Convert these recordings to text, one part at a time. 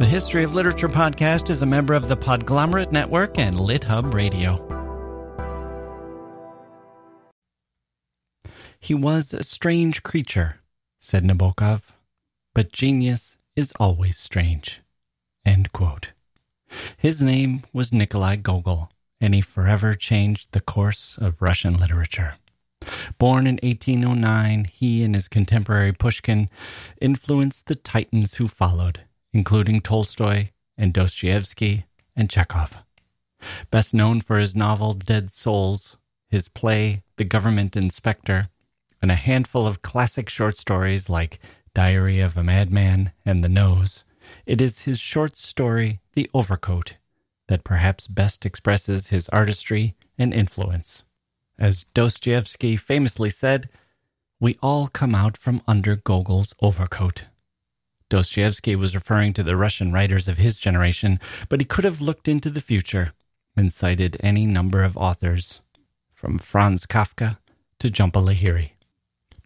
The History of Literature podcast is a member of the Podglomerate Network and LitHub Radio. He was a strange creature, said Nabokov, but genius is always strange. His name was Nikolai Gogol, and he forever changed the course of Russian literature. Born in 1809, he and his contemporary Pushkin influenced the titans who followed including Tolstoy and Dostoevsky and Chekhov. Best known for his novel Dead Souls, his play The Government Inspector, and a handful of classic short stories like Diary of a Madman and The Nose, it is his short story The Overcoat that perhaps best expresses his artistry and influence. As Dostoevsky famously said, we all come out from under Gogol's overcoat. Dostoevsky was referring to the Russian writers of his generation, but he could have looked into the future and cited any number of authors, from Franz Kafka to Jhumpa Lahiri.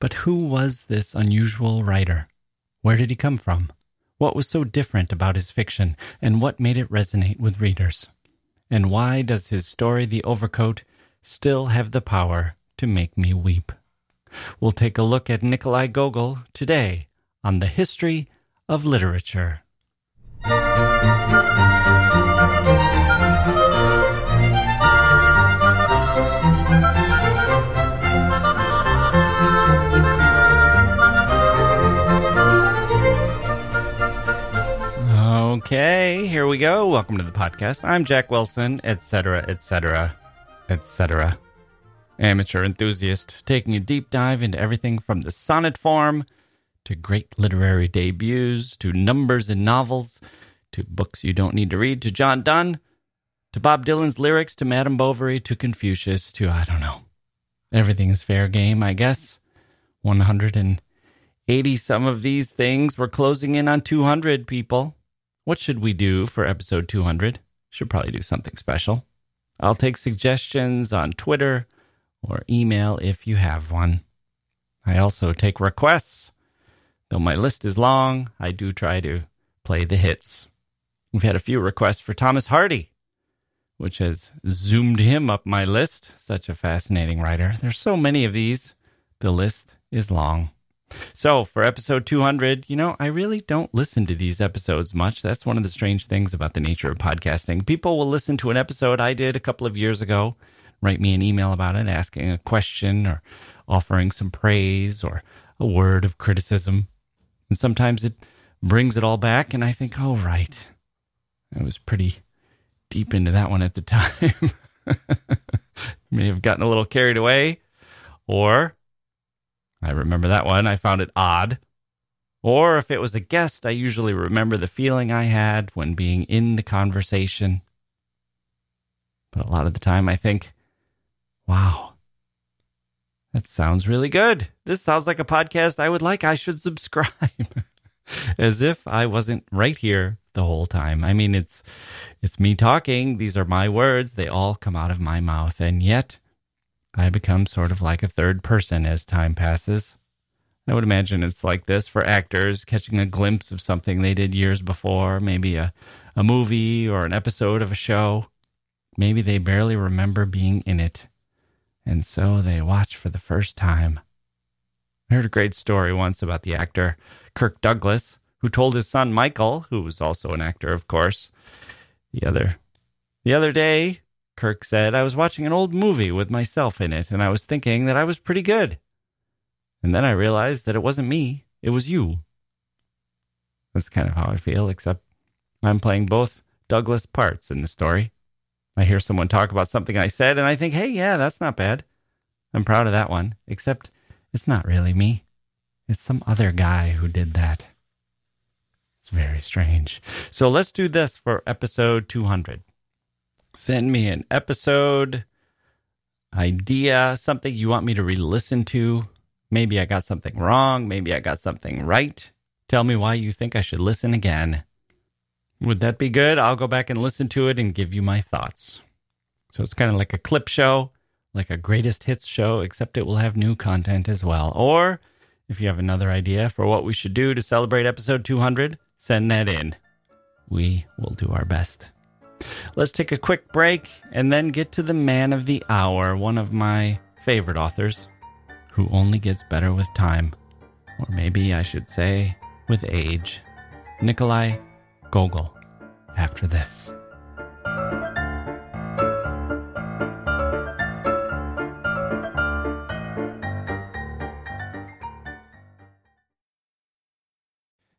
But who was this unusual writer? Where did he come from? What was so different about his fiction, and what made it resonate with readers? And why does his story, The Overcoat, still have the power to make me weep? We'll take a look at Nikolai Gogol today on the history of literature. Okay, here we go. Welcome to the podcast. I'm Jacke Wilson, etc., etc., etc. Amateur enthusiast, taking a deep dive into everything from the sonnet form to great literary debuts, to numbers in novels, to books you don't need to read, to John Donne, to Bob Dylan's lyrics, to Madame Bovary, to Confucius, to I don't know. Everything is fair game, I guess. 180 some of these things. We're closing in on 200 people. What should we do for episode 200? Should probably do something special. I'll take suggestions on Twitter or email if you have one. I also take requests. Though my list is long, I do try to play the hits. We've had a few requests for Thomas Hardy, which has zoomed him up my list. Such a fascinating writer. There's so many of these. The list is long. So, for episode 200, you know, I really don't listen to these episodes much. That's one of the strange things about the nature of podcasting. People will listen to an episode I did a couple of years ago, write me an email about it, asking a question or offering some praise or a word of criticism. And sometimes it brings it all back, and I think, oh, right. I was pretty deep into that one at the time. May have gotten a little carried away. Or I remember that one. I found it odd. Or if it was a guest, I usually remember the feeling I had when being in the conversation. But a lot of the time, I think, wow, that sounds really good. This sounds like a podcast I would like. I should subscribe. As if I wasn't right here the whole time. I mean, it's it's me talking. These are my words. They all come out of my mouth, and yet I become sort of like a third person as time passes. I would imagine it's like this for actors catching a glimpse of something they did years before, maybe a, a movie or an episode of a show. Maybe they barely remember being in it and so they watch for the first time. I heard a great story once about the actor Kirk Douglas, who told his son Michael, who was also an actor, of course, the other the other day, Kirk said, I was watching an old movie with myself in it, and I was thinking that I was pretty good. And then I realized that it wasn't me, it was you. That's kind of how I feel, except I'm playing both Douglas parts in the story. I hear someone talk about something I said and I think, hey, yeah, that's not bad. I'm proud of that one, except it's not really me. It's some other guy who did that. It's very strange. So let's do this for episode 200. Send me an episode idea, something you want me to re listen to. Maybe I got something wrong. Maybe I got something right. Tell me why you think I should listen again. Would that be good? I'll go back and listen to it and give you my thoughts. So it's kind of like a clip show, like a greatest hits show, except it will have new content as well. Or if you have another idea for what we should do to celebrate episode 200, send that in. we will do our best. Let's take a quick break and then get to the man of the hour, one of my favorite authors, who only gets better with time. Or maybe I should say, with age. Nikolai Gogol, after this.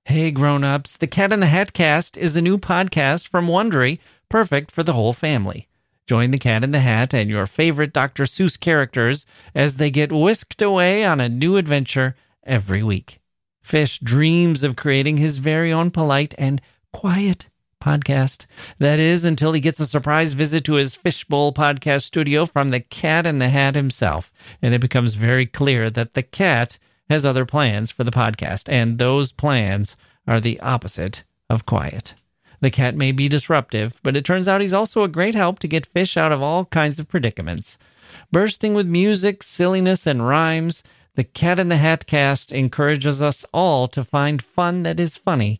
Hey grown-ups, the Cat in the Hat cast is a new podcast from Wondery, perfect for the whole family. Join the Cat in the Hat and your favorite Dr. Seuss characters as they get whisked away on a new adventure every week. Fish dreams of creating his very own polite and quiet podcast. That is, until he gets a surprise visit to his Fishbowl podcast studio from the Cat in the Hat himself. And it becomes very clear that the cat has other plans for the podcast, and those plans are the opposite of quiet. The cat may be disruptive, but it turns out he's also a great help to get fish out of all kinds of predicaments. Bursting with music, silliness, and rhymes, the Cat in the Hat cast encourages us all to find fun that is funny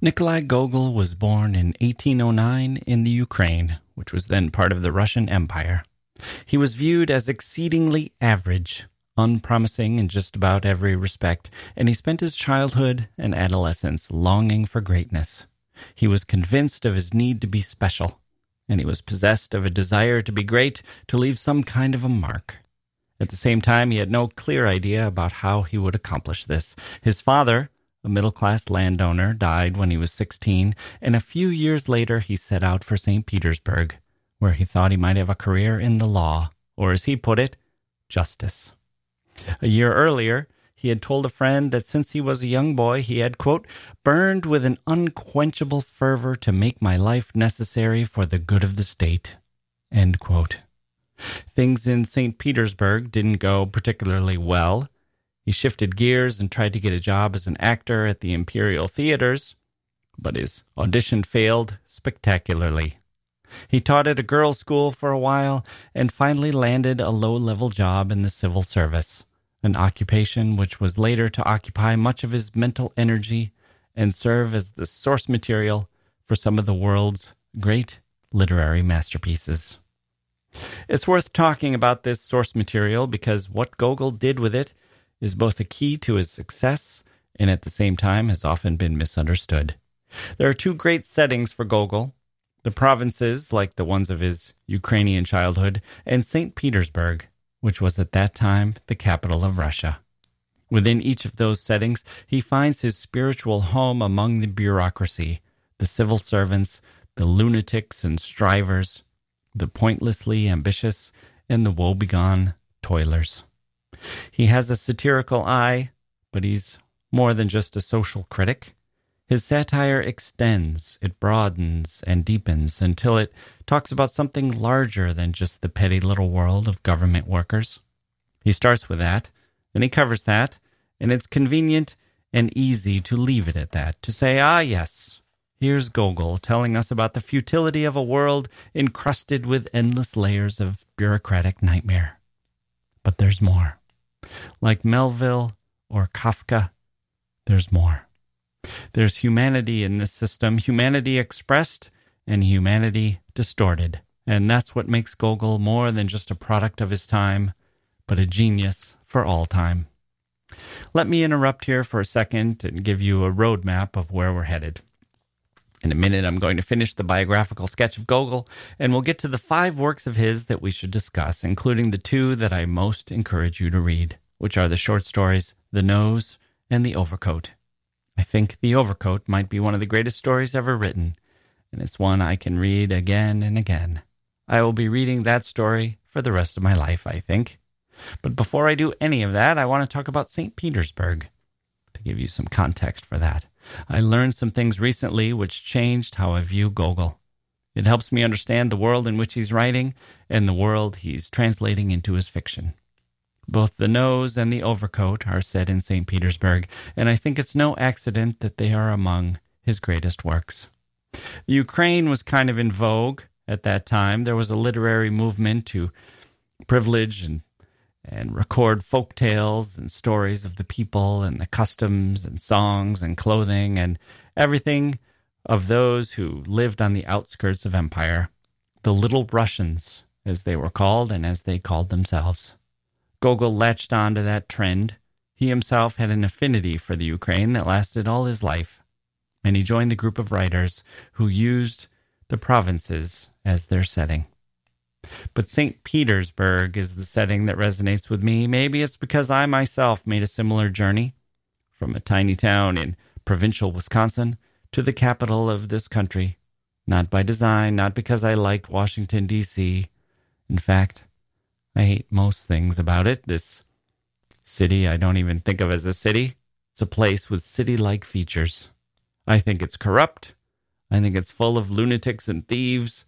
Nikolai Gogol was born in 1809 in the Ukraine, which was then part of the Russian Empire. He was viewed as exceedingly average, unpromising in just about every respect, and he spent his childhood and adolescence longing for greatness. He was convinced of his need to be special, and he was possessed of a desire to be great, to leave some kind of a mark. At the same time, he had no clear idea about how he would accomplish this. His father, a middle class landowner, died when he was 16, and a few years later he set out for St. Petersburg, where he thought he might have a career in the law, or as he put it, justice. A year earlier, he had told a friend that since he was a young boy, he had, quote, burned with an unquenchable fervor to make my life necessary for the good of the state, end quote. Things in St. Petersburg didn't go particularly well. He shifted gears and tried to get a job as an actor at the Imperial Theaters, but his audition failed spectacularly. He taught at a girls' school for a while and finally landed a low level job in the civil service, an occupation which was later to occupy much of his mental energy and serve as the source material for some of the world's great literary masterpieces. It's worth talking about this source material because what Gogol did with it is both a key to his success and at the same time has often been misunderstood. There are two great settings for Gogol the provinces, like the ones of his Ukrainian childhood, and St. Petersburg, which was at that time the capital of Russia. Within each of those settings, he finds his spiritual home among the bureaucracy, the civil servants, the lunatics and strivers, the pointlessly ambitious, and the woebegone toilers. He has a satirical eye, but he's more than just a social critic. His satire extends, it broadens and deepens until it talks about something larger than just the petty little world of government workers. He starts with that, then he covers that, and it's convenient and easy to leave it at that, to say, ah, yes, here's Gogol telling us about the futility of a world encrusted with endless layers of bureaucratic nightmare. But there's more. Like Melville or Kafka, there's more. There's humanity in this system, humanity expressed and humanity distorted. And that's what makes Gogol more than just a product of his time, but a genius for all time. Let me interrupt here for a second and give you a roadmap of where we're headed. In a minute, I'm going to finish the biographical sketch of Gogol, and we'll get to the five works of his that we should discuss, including the two that I most encourage you to read, which are the short stories The Nose and The Overcoat. I think The Overcoat might be one of the greatest stories ever written, and it's one I can read again and again. I will be reading that story for the rest of my life, I think. But before I do any of that, I want to talk about St. Petersburg to give you some context for that. I learned some things recently which changed how I view Gogol. It helps me understand the world in which he's writing and the world he's translating into his fiction. Both the nose and the overcoat are set in St. Petersburg, and I think it's no accident that they are among his greatest works. Ukraine was kind of in vogue at that time. There was a literary movement to privilege and and record folk tales and stories of the people and the customs and songs and clothing and everything of those who lived on the outskirts of empire, the little Russians, as they were called and as they called themselves. Gogol latched on to that trend. He himself had an affinity for the Ukraine that lasted all his life, and he joined the group of writers who used the provinces as their setting. But St. Petersburg is the setting that resonates with me. Maybe it's because I myself made a similar journey from a tiny town in provincial Wisconsin to the capital of this country. Not by design, not because I like Washington, D.C. In fact, I hate most things about it. This city I don't even think of as a city. It's a place with city like features. I think it's corrupt. I think it's full of lunatics and thieves.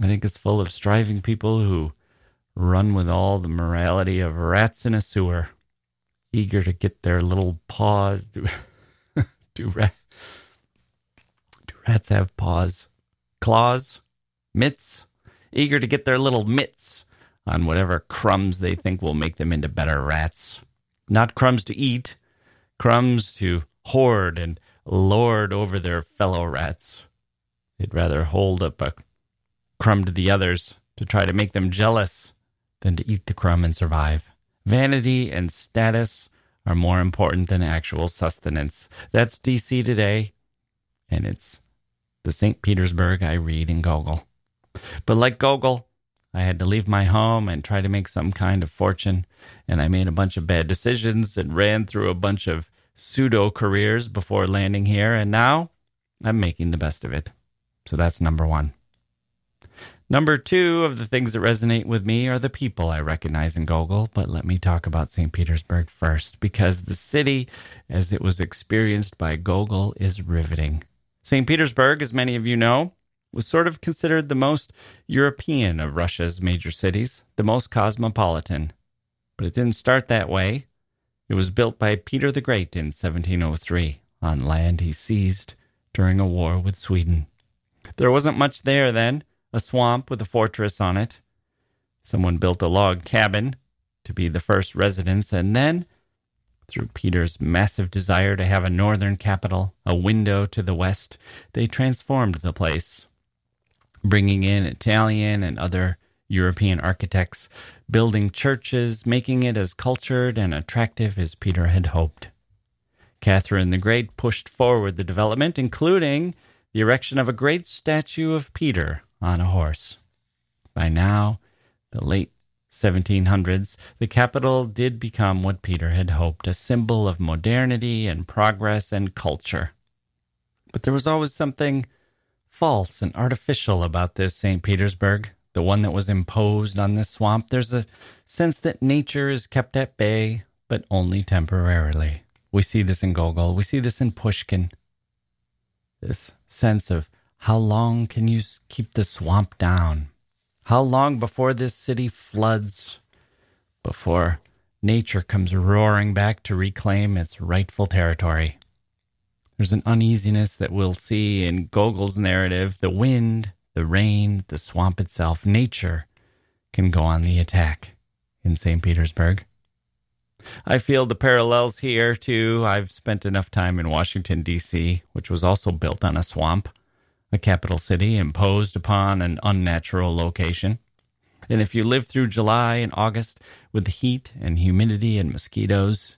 I think it's full of striving people who run with all the morality of rats in a sewer, eager to get their little paws. Do, do, rat, do rats have paws? Claws? Mitts? Eager to get their little mitts on whatever crumbs they think will make them into better rats. Not crumbs to eat, crumbs to hoard and lord over their fellow rats. They'd rather hold up a crumb to the others to try to make them jealous than to eat the crumb and survive. Vanity and status are more important than actual sustenance. That's DC today, and it's the St. Petersburg I read in Gogol. But like Gogol, I had to leave my home and try to make some kind of fortune, and I made a bunch of bad decisions and ran through a bunch of pseudo careers before landing here, and now I'm making the best of it. So that's number one. Number two of the things that resonate with me are the people I recognize in Gogol, but let me talk about St. Petersburg first, because the city, as it was experienced by Gogol, is riveting. St. Petersburg, as many of you know, was sort of considered the most European of Russia's major cities, the most cosmopolitan. But it didn't start that way. It was built by Peter the Great in 1703 on land he seized during a war with Sweden. There wasn't much there then a swamp with a fortress on it. Someone built a log cabin to be the first residence, and then, through Peter's massive desire to have a northern capital, a window to the west, they transformed the place, bringing in Italian and other European architects, building churches, making it as cultured and attractive as Peter had hoped. Catherine the Great pushed forward the development, including the erection of a great statue of Peter on a horse. By now, the late 1700s, the capital did become what Peter had hoped a symbol of modernity and progress and culture. But there was always something false and artificial about this St. Petersburg, the one that was imposed on this swamp. There's a sense that nature is kept at bay, but only temporarily. We see this in Gogol, we see this in Pushkin. This sense of how long can you keep the swamp down? How long before this city floods? Before nature comes roaring back to reclaim its rightful territory? There's an uneasiness that we'll see in Gogol's narrative. The wind, the rain, the swamp itself, nature can go on the attack in St. Petersburg. I feel the parallels here too. I've spent enough time in Washington, D.C., which was also built on a swamp a capital city imposed upon an unnatural location. And if you live through July and August with the heat and humidity and mosquitoes,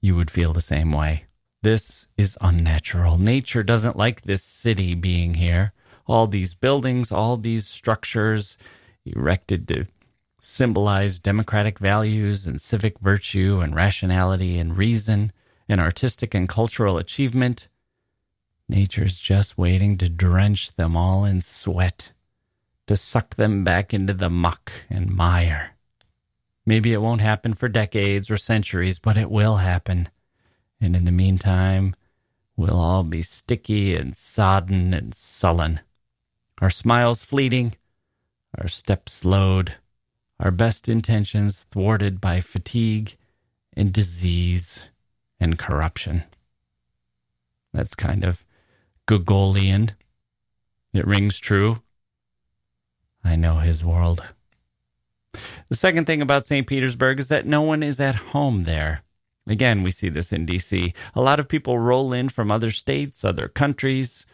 you would feel the same way. This is unnatural. Nature doesn't like this city being here. All these buildings, all these structures erected to symbolize democratic values and civic virtue and rationality and reason and artistic and cultural achievement Nature's just waiting to drench them all in sweat to suck them back into the muck and mire. Maybe it won't happen for decades or centuries, but it will happen. And in the meantime, we'll all be sticky and sodden and sullen. Our smiles fleeting, our steps slowed, our best intentions thwarted by fatigue and disease and corruption. That's kind of Gogolian. It rings true. I know his world. The second thing about St. Petersburg is that no one is at home there. Again, we see this in DC. A lot of people roll in from other states, other countries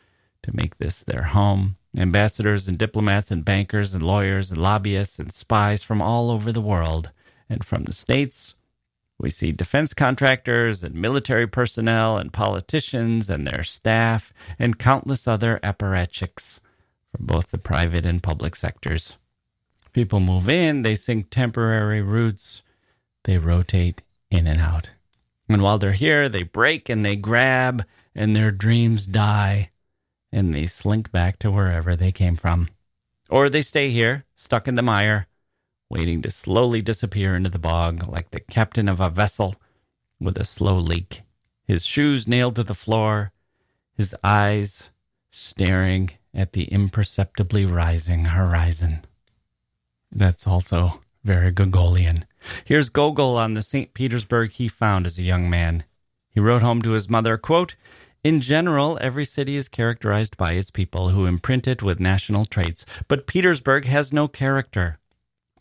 to make this their home. Ambassadors and diplomats and bankers and lawyers and lobbyists and spies from all over the world. And from the states, we see defense contractors and military personnel and politicians and their staff and countless other apparatchiks from both the private and public sectors. People move in, they sink temporary roots, they rotate in and out. And while they're here, they break and they grab, and their dreams die, and they slink back to wherever they came from. Or they stay here, stuck in the mire, waiting to slowly disappear into the bog like the captain of a vessel with a slow leak, his shoes nailed to the floor, his eyes staring at the imperceptibly rising horizon. That's also very Gogolian. Here's Gogol on the St. Petersburg he found as a young man. He wrote home to his mother, quote, in general, every city is characterized by its people who imprint it with national traits, but Petersburg has no character.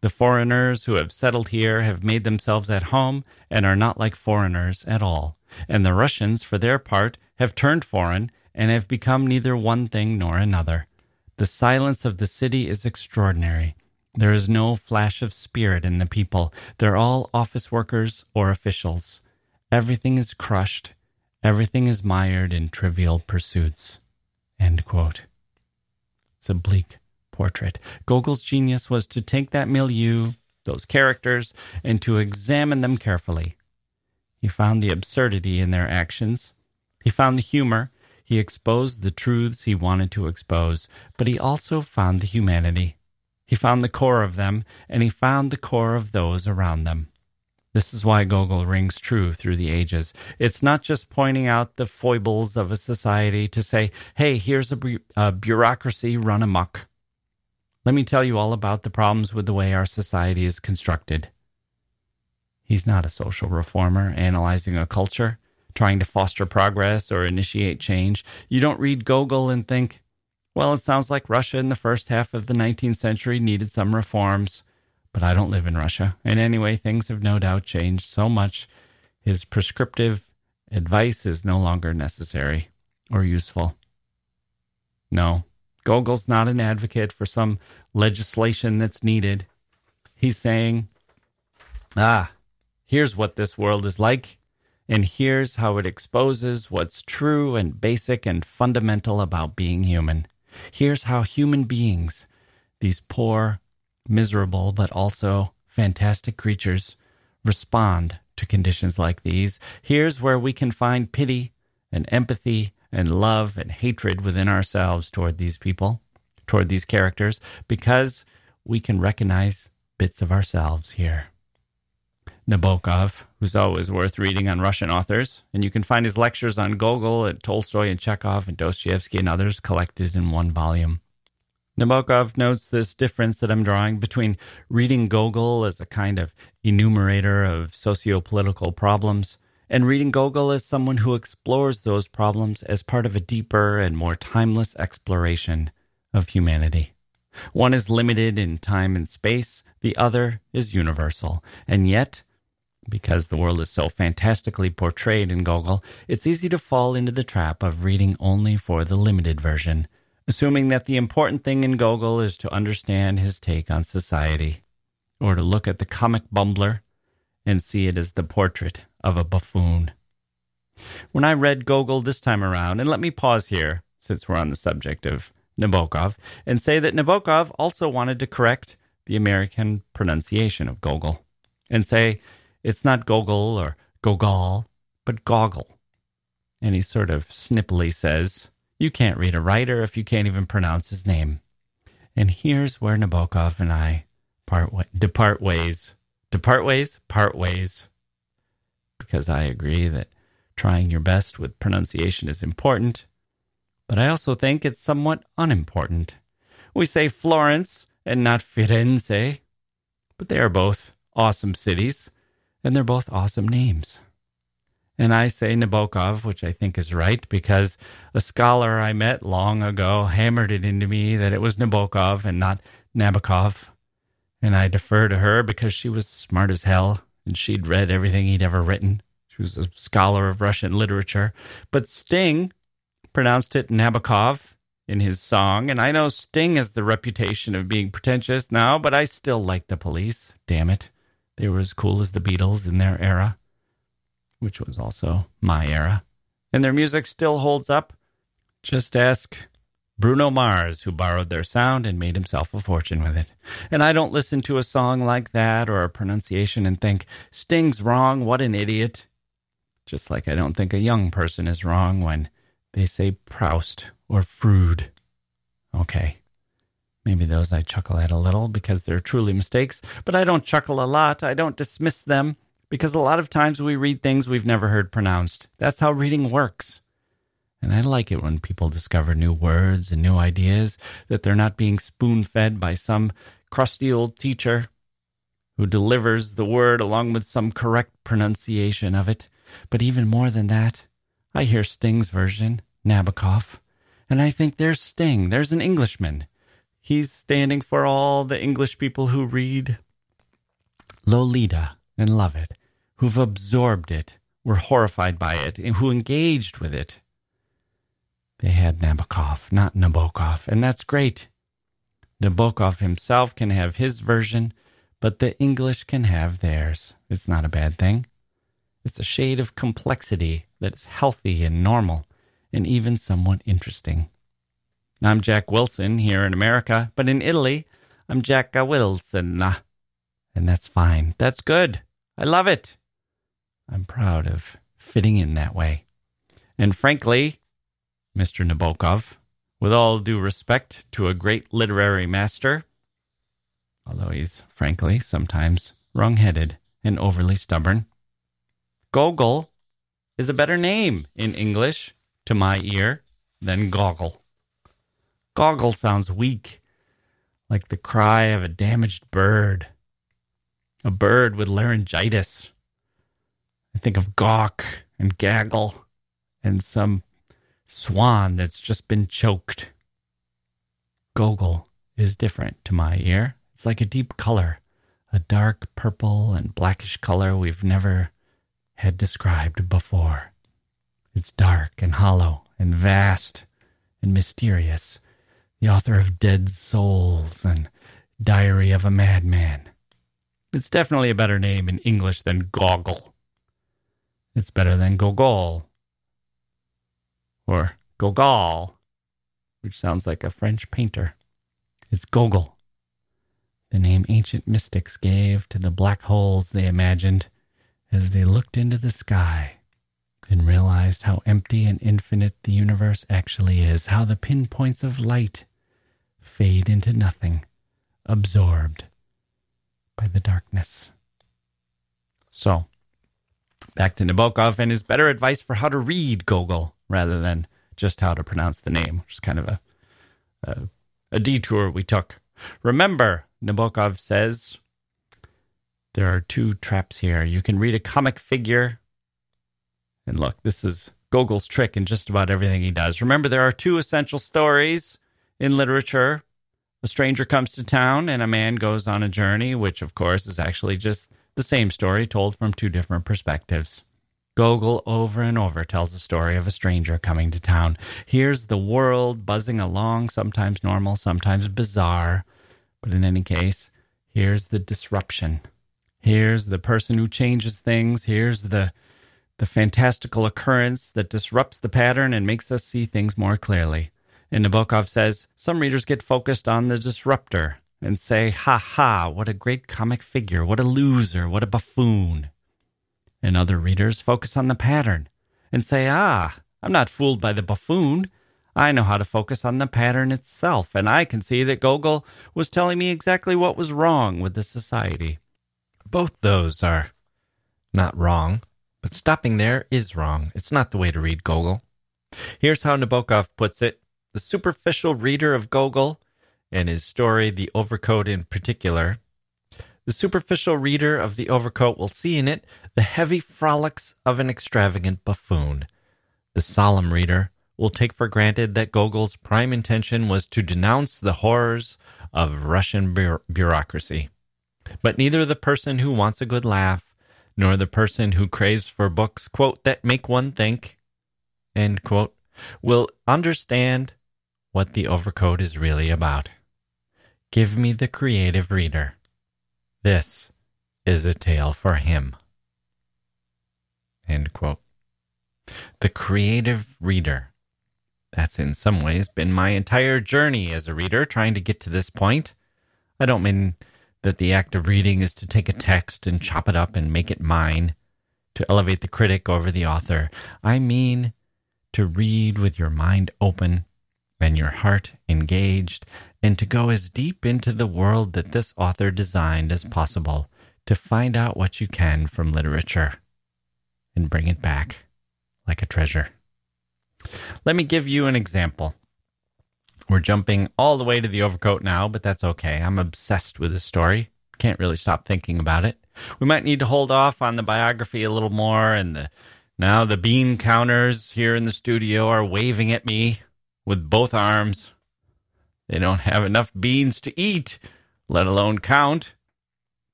The foreigners who have settled here have made themselves at home and are not like foreigners at all. And the Russians, for their part, have turned foreign and have become neither one thing nor another. The silence of the city is extraordinary. There is no flash of spirit in the people. They're all office workers or officials. Everything is crushed. Everything is mired in trivial pursuits. It's a bleak portrait. Gogol's genius was to take that milieu, those characters, and to examine them carefully. He found the absurdity in their actions. He found the humor. He exposed the truths he wanted to expose, but he also found the humanity. He found the core of them, and he found the core of those around them. This is why Gogol rings true through the ages. It's not just pointing out the foibles of a society to say, hey, here's a, bu- a bureaucracy run amok. Let me tell you all about the problems with the way our society is constructed. He's not a social reformer analyzing a culture, trying to foster progress or initiate change. You don't read Gogol and think, well, it sounds like Russia in the first half of the 19th century needed some reforms, but I don't live in Russia. And anyway, things have no doubt changed so much. His prescriptive advice is no longer necessary or useful. No, Gogol's not an advocate for some legislation that's needed. He's saying, ah, here's what this world is like, and here's how it exposes what's true and basic and fundamental about being human. Here's how human beings, these poor, miserable, but also fantastic creatures, respond to conditions like these. Here's where we can find pity and empathy and love and hatred within ourselves toward these people, toward these characters, because we can recognize bits of ourselves here. Nabokov, who's always worth reading on Russian authors, and you can find his lectures on Gogol and Tolstoy and Chekhov and Dostoevsky and others collected in one volume. Nabokov notes this difference that I'm drawing between reading Gogol as a kind of enumerator of socio-political problems and reading Gogol as someone who explores those problems as part of a deeper and more timeless exploration of humanity. One is limited in time and space, the other is universal, and yet because the world is so fantastically portrayed in Gogol, it's easy to fall into the trap of reading only for the limited version, assuming that the important thing in Gogol is to understand his take on society, or to look at the comic bumbler and see it as the portrait of a buffoon. When I read Gogol this time around, and let me pause here, since we're on the subject of Nabokov, and say that Nabokov also wanted to correct the American pronunciation of Gogol, and say it's not Gogol or Gogol, but Goggle. And he sort of snippily says, You can't read a writer if you can't even pronounce his name. And here's where Nabokov and I part wa- depart ways. Depart ways? Part ways. Because I agree that trying your best with pronunciation is important, but I also think it's somewhat unimportant. We say Florence and not Firenze, but they are both awesome cities, and they're both awesome names. And I say Nabokov, which I think is right, because a scholar I met long ago hammered it into me that it was Nabokov and not Nabokov. And I defer to her because she was smart as hell and she'd read everything he'd ever written. She was a scholar of Russian literature. But Sting pronounced it Nabokov in his song. And I know Sting has the reputation of being pretentious now, but I still like the police. Damn it. They were as cool as the Beatles in their era which was also my era. And their music still holds up. Just ask Bruno Mars, who borrowed their sound and made himself a fortune with it. And I don't listen to a song like that or a pronunciation and think, Sting's wrong, what an idiot. Just like I don't think a young person is wrong when they say Proust or Froude. Okay. Maybe those I chuckle at a little because they're truly mistakes, but I don't chuckle a lot. I don't dismiss them because a lot of times we read things we've never heard pronounced. That's how reading works. And I like it when people discover new words and new ideas, that they're not being spoon fed by some crusty old teacher who delivers the word along with some correct pronunciation of it. But even more than that, I hear Sting's version, Nabokov, and I think there's Sting, there's an Englishman. He's standing for all the English people who read Lolita and love it, who've absorbed it, were horrified by it, and who engaged with it. They had Nabokov, not Nabokov, and that's great. Nabokov himself can have his version, but the English can have theirs. It's not a bad thing. It's a shade of complexity that is healthy and normal, and even somewhat interesting. I'm Jacke Wilson here in America, but in Italy, I'm Jacke Wilson. And that's fine. That's good. I love it. I'm proud of fitting in that way. And frankly, Mr. Nabokov, with all due respect to a great literary master, although he's frankly sometimes wrong headed and overly stubborn, Gogol is a better name in English to my ear than goggle. Goggle sounds weak, like the cry of a damaged bird a bird with laryngitis. I think of gawk and gaggle and some swan that's just been choked. Gogol is different to my ear. It's like a deep color, a dark purple and blackish color we've never had described before. It's dark and hollow and vast and mysterious. The author of Dead Souls and Diary of a Madman. It's definitely a better name in English than Goggle. It's better than Gogol or Gogol, which sounds like a French painter. It's Gogol, the name ancient mystics gave to the black holes they imagined as they looked into the sky and realized how empty and infinite the universe actually is, how the pinpoints of light fade into nothing, absorbed by the darkness. So, back to Nabokov and his better advice for how to read Gogol rather than just how to pronounce the name, which is kind of a, a, a detour we took. Remember, Nabokov says, there are two traps here. You can read a comic figure. And look, this is Gogol's trick in just about everything he does. Remember, there are two essential stories in literature a stranger comes to town and a man goes on a journey, which, of course, is actually just the same story told from two different perspectives. Gogol over and over tells the story of a stranger coming to town. Here's the world buzzing along, sometimes normal, sometimes bizarre. But in any case, here's the disruption. Here's the person who changes things. Here's the the fantastical occurrence that disrupts the pattern and makes us see things more clearly. And Nabokov says some readers get focused on the disruptor and say, ha ha, what a great comic figure, what a loser, what a buffoon. And other readers focus on the pattern and say, ah, I'm not fooled by the buffoon. I know how to focus on the pattern itself, and I can see that Gogol was telling me exactly what was wrong with the society. Both those are not wrong, but stopping there is wrong. It's not the way to read Gogol. Here's how Nabokov puts it The superficial reader of Gogol, and his story, The Overcoat in particular, the superficial reader of The Overcoat will see in it the heavy frolics of an extravagant buffoon. The solemn reader will take for granted that Gogol's prime intention was to denounce the horrors of Russian bureaucracy. But neither the person who wants a good laugh nor the person who craves for books, quote, that make one think, end quote, will understand what the overcoat is really about. Give me the creative reader. This is a tale for him. End quote. The creative reader. That's in some ways been my entire journey as a reader, trying to get to this point. I don't mean that the act of reading is to take a text and chop it up and make it mine, to elevate the critic over the author. I mean to read with your mind open and your heart engaged, and to go as deep into the world that this author designed as possible to find out what you can from literature and bring it back like a treasure. Let me give you an example. We're jumping all the way to the overcoat now, but that's okay. I'm obsessed with this story. Can't really stop thinking about it. We might need to hold off on the biography a little more, and the, now the bean counters here in the studio are waving at me with both arms. They don't have enough beans to eat, let alone count.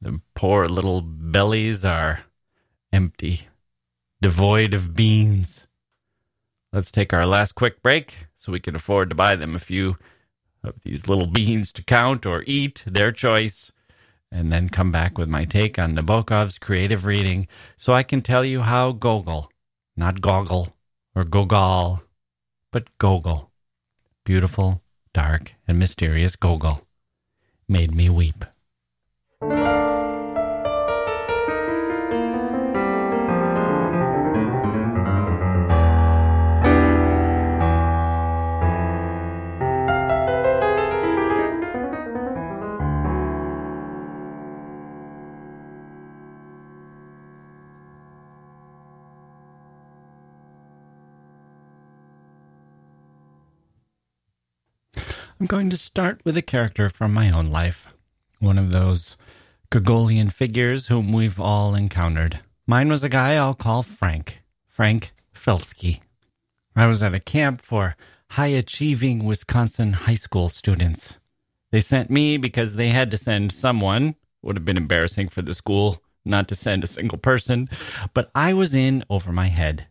The poor little bellies are empty, devoid of beans. Let's take our last quick break so we can afford to buy them a few of these little beans to count or eat, their choice, and then come back with my take on Nabokov's creative reading so I can tell you how Gogol, not Goggle or Gogol, but Gogol, beautiful, dark, and mysterious Gogol, made me weep. I'm going to start with a character from my own life, one of those Gogolian figures whom we've all encountered. Mine was a guy I'll call Frank, Frank Felsky. I was at a camp for high achieving Wisconsin high school students. They sent me because they had to send someone. Would have been embarrassing for the school not to send a single person, but I was in over my head.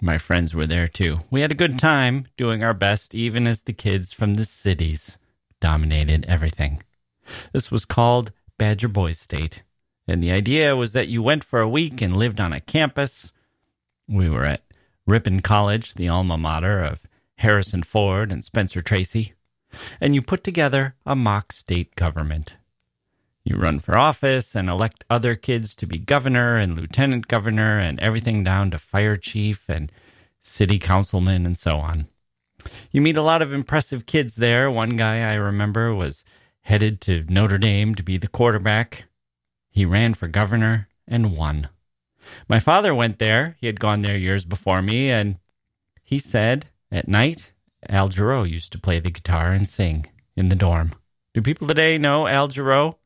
My friends were there too. We had a good time doing our best, even as the kids from the cities dominated everything. This was called Badger Boys State. And the idea was that you went for a week and lived on a campus. We were at Ripon College, the alma mater of Harrison Ford and Spencer Tracy. And you put together a mock state government. You run for office and elect other kids to be governor and lieutenant governor and everything down to fire chief and city councilman and so on. You meet a lot of impressive kids there. One guy I remember was headed to Notre Dame to be the quarterback. He ran for governor and won. My father went there. He had gone there years before me, and he said at night Al Jarreau used to play the guitar and sing in the dorm. Do people today know Al Jarreau?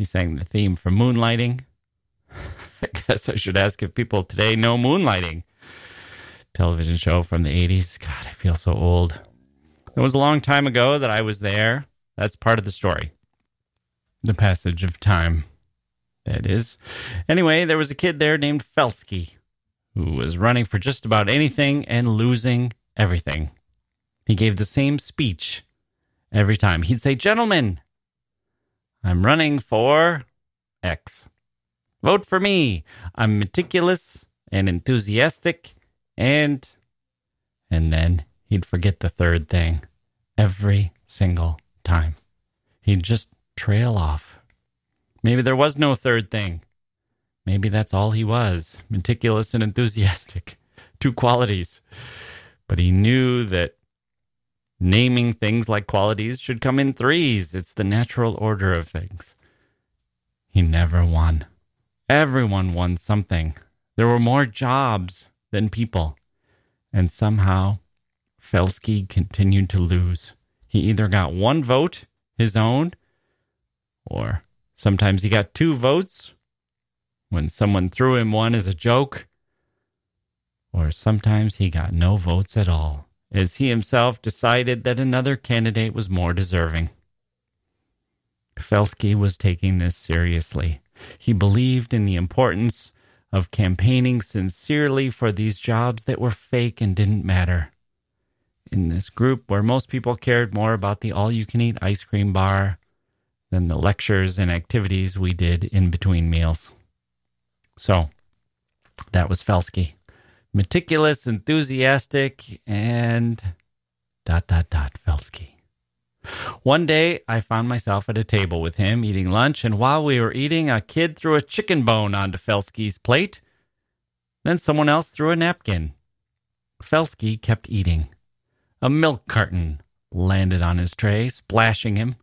He sang the theme for Moonlighting. I guess I should ask if people today know Moonlighting. Television show from the 80s. God, I feel so old. It was a long time ago that I was there. That's part of the story. The passage of time, that is. Anyway, there was a kid there named Felsky who was running for just about anything and losing everything. He gave the same speech every time. He'd say, Gentlemen, I'm running for X. Vote for me. I'm meticulous and enthusiastic and. And then he'd forget the third thing every single time. He'd just trail off. Maybe there was no third thing. Maybe that's all he was meticulous and enthusiastic. Two qualities. But he knew that naming things like qualities should come in threes. It's the natural order of things. He never won. Everyone won something. There were more jobs than people. And somehow, Felsky continued to lose. He either got one vote, his own, or sometimes he got two votes when someone threw him one as a joke, or sometimes he got no votes at all, as he himself decided that another candidate was more deserving. Felsky was taking this seriously. He believed in the importance of campaigning sincerely for these jobs that were fake and didn't matter. In this group where most people cared more about the all you can eat ice cream bar than the lectures and activities we did in between meals. So that was Felsky. Meticulous, enthusiastic, and dot dot dot Felsky. One day, I found myself at a table with him eating lunch, and while we were eating, a kid threw a chicken bone onto Felsky's plate. Then someone else threw a napkin. Felsky kept eating. A milk carton landed on his tray, splashing him.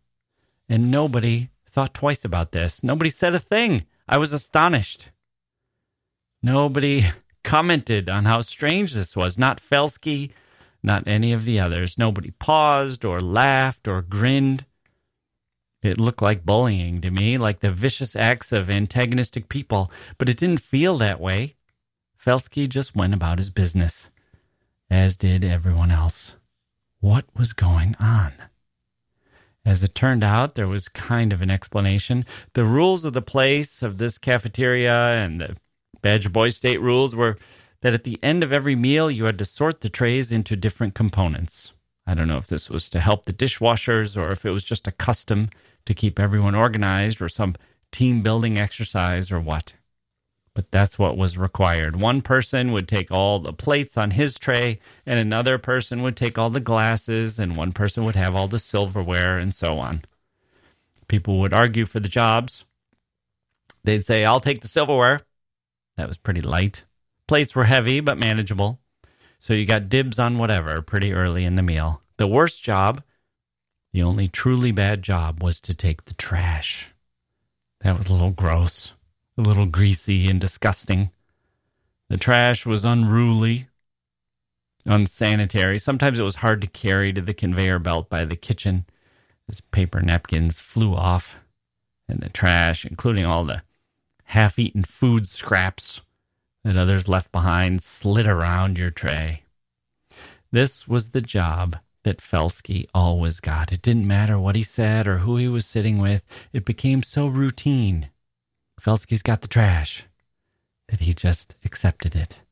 And nobody thought twice about this. Nobody said a thing. I was astonished. Nobody commented on how strange this was. Not Felsky, not any of the others. Nobody paused or laughed or grinned. It looked like bullying to me, like the vicious acts of antagonistic people, but it didn't feel that way. Felsky just went about his business, as did everyone else. What was going on? As it turned out, there was kind of an explanation. The rules of the place, of this cafeteria, and the Badger Boy State rules were that at the end of every meal, you had to sort the trays into different components. I don't know if this was to help the dishwashers or if it was just a custom to keep everyone organized or some team building exercise or what. But that's what was required. One person would take all the plates on his tray, and another person would take all the glasses, and one person would have all the silverware, and so on. People would argue for the jobs. They'd say, I'll take the silverware. That was pretty light. Plates were heavy but manageable, so you got dibs on whatever pretty early in the meal. The worst job, the only truly bad job, was to take the trash. That was a little gross, a little greasy and disgusting. The trash was unruly, unsanitary. Sometimes it was hard to carry to the conveyor belt by the kitchen as paper napkins flew off, and the trash, including all the half eaten food scraps, that others left behind slid around your tray. This was the job that Felsky always got. It didn't matter what he said or who he was sitting with, it became so routine. Felsky's got the trash that he just accepted it.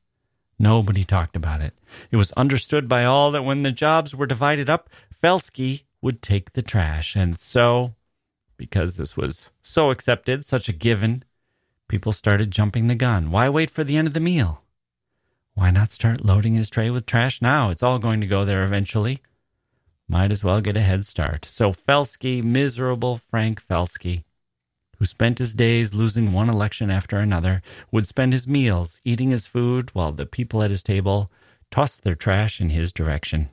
Nobody talked about it. It was understood by all that when the jobs were divided up, Felsky would take the trash. And so, because this was so accepted, such a given, People started jumping the gun. Why wait for the end of the meal? Why not start loading his tray with trash now? It's all going to go there eventually. Might as well get a head start. So Felsky, miserable Frank Felsky, who spent his days losing one election after another, would spend his meals eating his food while the people at his table tossed their trash in his direction.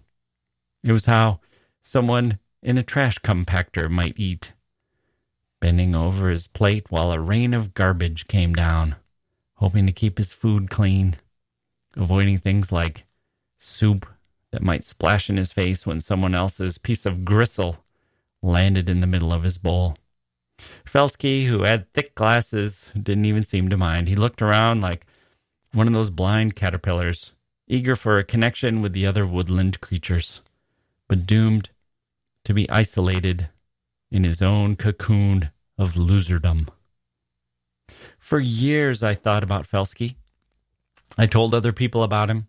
It was how someone in a trash compactor might eat bending over his plate while a rain of garbage came down, hoping to keep his food clean, avoiding things like soup that might splash in his face when someone else's piece of gristle landed in the middle of his bowl. Felsky, who had thick glasses, didn't even seem to mind. He looked around like one of those blind caterpillars, eager for a connection with the other woodland creatures, but doomed to be isolated in his own cocoon of loserdom. For years, I thought about Felsky. I told other people about him,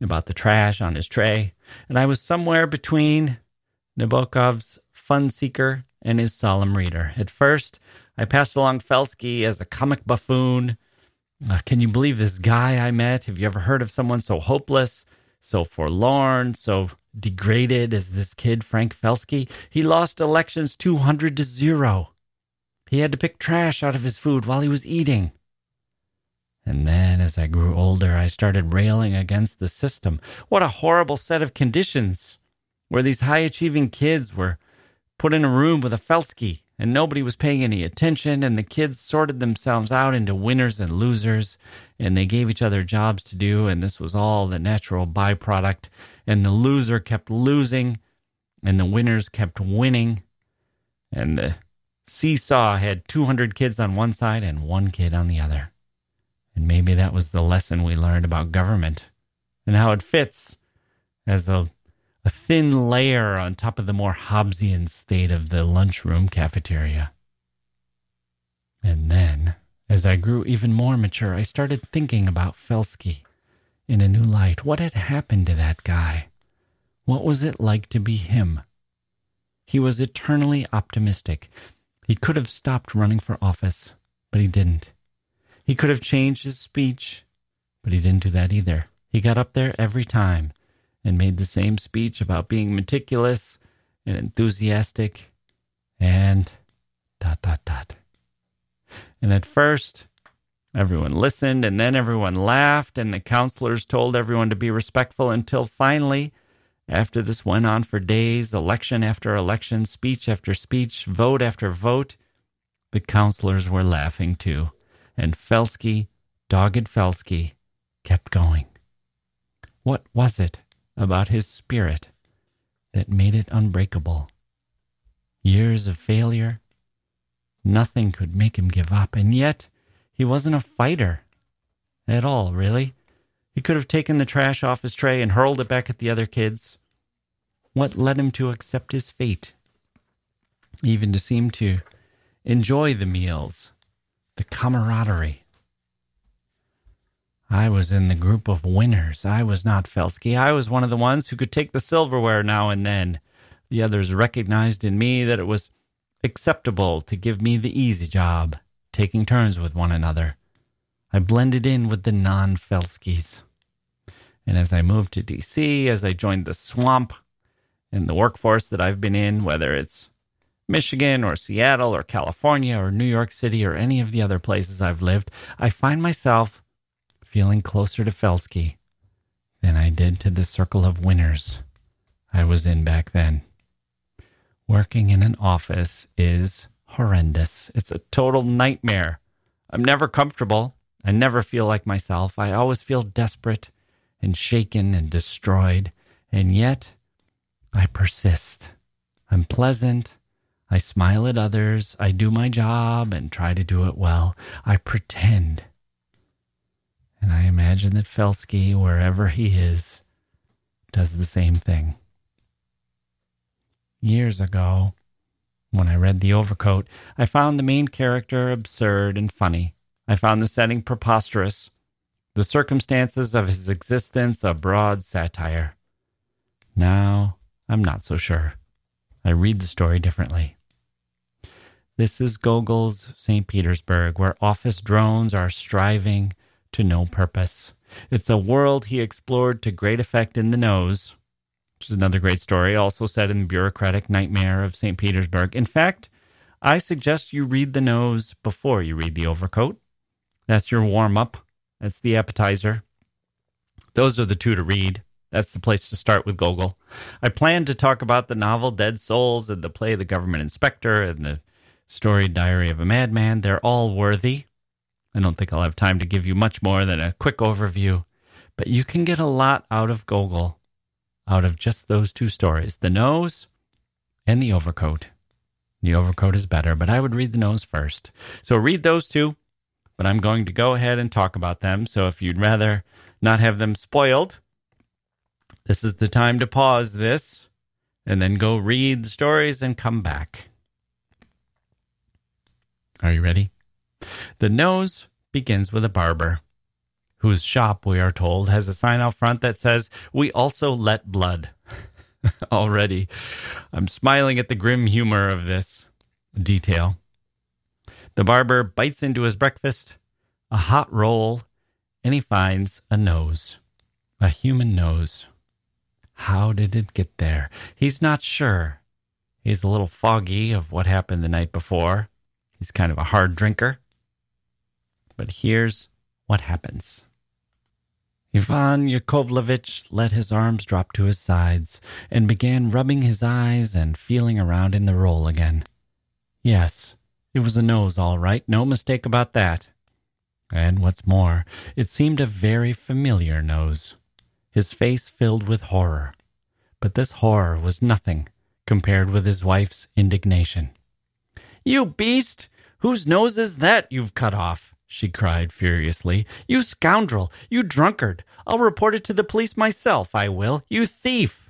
about the trash on his tray, and I was somewhere between Nabokov's fun seeker and his solemn reader. At first, I passed along Felsky as a comic buffoon. Uh, can you believe this guy I met? Have you ever heard of someone so hopeless, so forlorn, so degraded as this kid, Frank Felsky. He lost elections 200 to 0. He had to pick trash out of his food while he was eating. And then as I grew older, I started railing against the system. What a horrible set of conditions where these high achieving kids were put in a room with a Felsky and nobody was paying any attention and the kids sorted themselves out into winners and losers and they gave each other jobs to do and this was all the natural byproduct and the loser kept losing and the winners kept winning and the seesaw had 200 kids on one side and one kid on the other and maybe that was the lesson we learned about government and how it fits as a a thin layer on top of the more Hobbesian state of the lunchroom cafeteria. And then, as I grew even more mature, I started thinking about Felsky in a new light. What had happened to that guy? What was it like to be him? He was eternally optimistic. He could have stopped running for office, but he didn't. He could have changed his speech, but he didn't do that either. He got up there every time and made the same speech about being meticulous and enthusiastic and dot dot dot. And at first, everyone listened and then everyone laughed, and the counselors told everyone to be respectful until finally, after this went on for days, election after election, speech after speech, vote after vote, the counselors were laughing too. And Felsky, dogged Felsky, kept going. What was it about his spirit that made it unbreakable. Years of failure, nothing could make him give up, and yet he wasn't a fighter at all, really. He could have taken the trash off his tray and hurled it back at the other kids. What led him to accept his fate? Even to seem to enjoy the meals, the camaraderie, I was in the group of winners. I was not Felsky. I was one of the ones who could take the silverware now and then. The others recognized in me that it was acceptable to give me the easy job, taking turns with one another. I blended in with the non Felskys. And as I moved to DC, as I joined the swamp and the workforce that I've been in, whether it's Michigan or Seattle or California or New York City or any of the other places I've lived, I find myself feeling closer to Felsky than I did to the circle of winners I was in back then. Working in an office is horrendous. It's a total nightmare. I'm never comfortable. I never feel like myself. I always feel desperate and shaken and destroyed. And yet, I persist. I'm pleasant. I smile at others. I do my job and try to do it well. I pretend and I imagine that Felsky, wherever he is, does the same thing. Years ago, when I read The Overcoat, I found the main character absurd and funny. I found the setting preposterous, the circumstances of his existence a broad satire. Now, I'm not so sure. I read the story differently. This is Gogol's St. Petersburg, where office drones are striving to no purpose. It's a world he explored to great effect in the nose, which is another great story, also set in the bureaucratic nightmare of St. Petersburg. In fact, I suggest you read the nose before you read the overcoat. That's your warm up, that's the appetizer. Those are the two to read. That's the place to start with Gogol. I plan to talk about the novel Dead Souls and the play The Government Inspector and the story Diary of a Madman. They're all worthy. I don't think I'll have time to give you much more than a quick overview, but you can get a lot out of Gogol out of just those two stories the nose and the overcoat. The overcoat is better, but I would read the nose first. So read those two, but I'm going to go ahead and talk about them. So if you'd rather not have them spoiled, this is the time to pause this and then go read the stories and come back. Are you ready? The nose begins with a barber, whose shop, we are told, has a sign out front that says, We also let blood. Already, I'm smiling at the grim humor of this detail. The barber bites into his breakfast, a hot roll, and he finds a nose, a human nose. How did it get there? He's not sure. He's a little foggy of what happened the night before. He's kind of a hard drinker. But here's what happens. Ivan Yakovlevich let his arms drop to his sides and began rubbing his eyes and feeling around in the roll again. Yes, it was a nose, all right, no mistake about that. And what's more, it seemed a very familiar nose. His face filled with horror. But this horror was nothing compared with his wife's indignation. You beast! Whose nose is that you've cut off? she cried furiously. You scoundrel! You drunkard! I'll report it to the police myself, I will. You thief!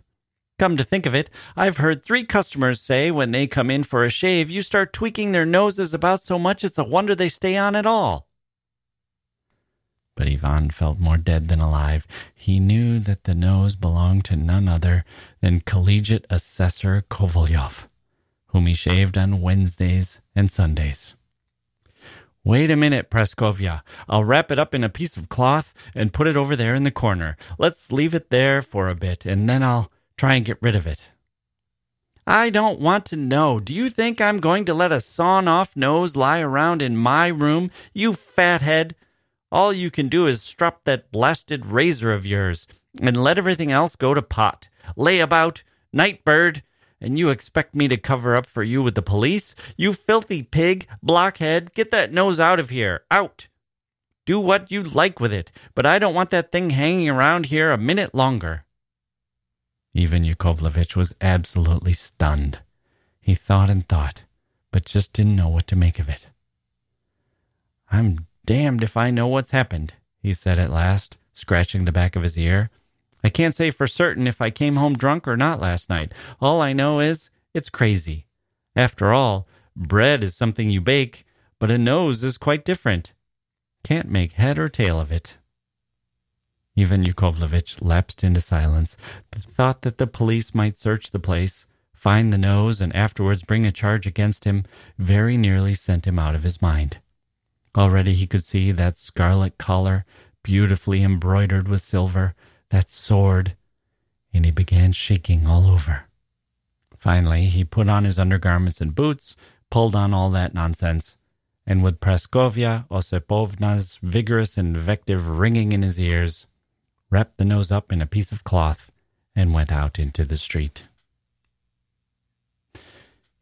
Come to think of it, I've heard three customers say when they come in for a shave, you start tweaking their noses about so much it's a wonder they stay on at all. But Ivan felt more dead than alive. He knew that the nose belonged to none other than collegiate assessor Kovalyov, whom he shaved on Wednesdays and Sundays. Wait a minute, Praskovya. I'll wrap it up in a piece of cloth and put it over there in the corner. Let's leave it there for a bit, and then I'll try and get rid of it. I don't want to know. Do you think I'm going to let a sawn off nose lie around in my room, you fathead? All you can do is strop that blasted razor of yours and let everything else go to pot. Lay about, night bird, and you expect me to cover up for you with the police? You filthy pig, blockhead, get that nose out of here. Out. Do what you like with it, but I don't want that thing hanging around here a minute longer. Ivan Yakovlevich was absolutely stunned. He thought and thought, but just didn't know what to make of it. I'm damned if I know what's happened, he said at last, scratching the back of his ear. I can't say for certain if I came home drunk or not last night. All I know is it's crazy. After all, bread is something you bake, but a nose is quite different. Can't make head or tail of it. Ivan Yakovlevich lapsed into silence. The thought that the police might search the place, find the nose, and afterwards bring a charge against him very nearly sent him out of his mind. Already he could see that scarlet collar, beautifully embroidered with silver, that sword, and he began shaking all over. Finally, he put on his undergarments and boots, pulled on all that nonsense, and with Praskovya Osipovna's vigorous invective ringing in his ears, wrapped the nose up in a piece of cloth and went out into the street.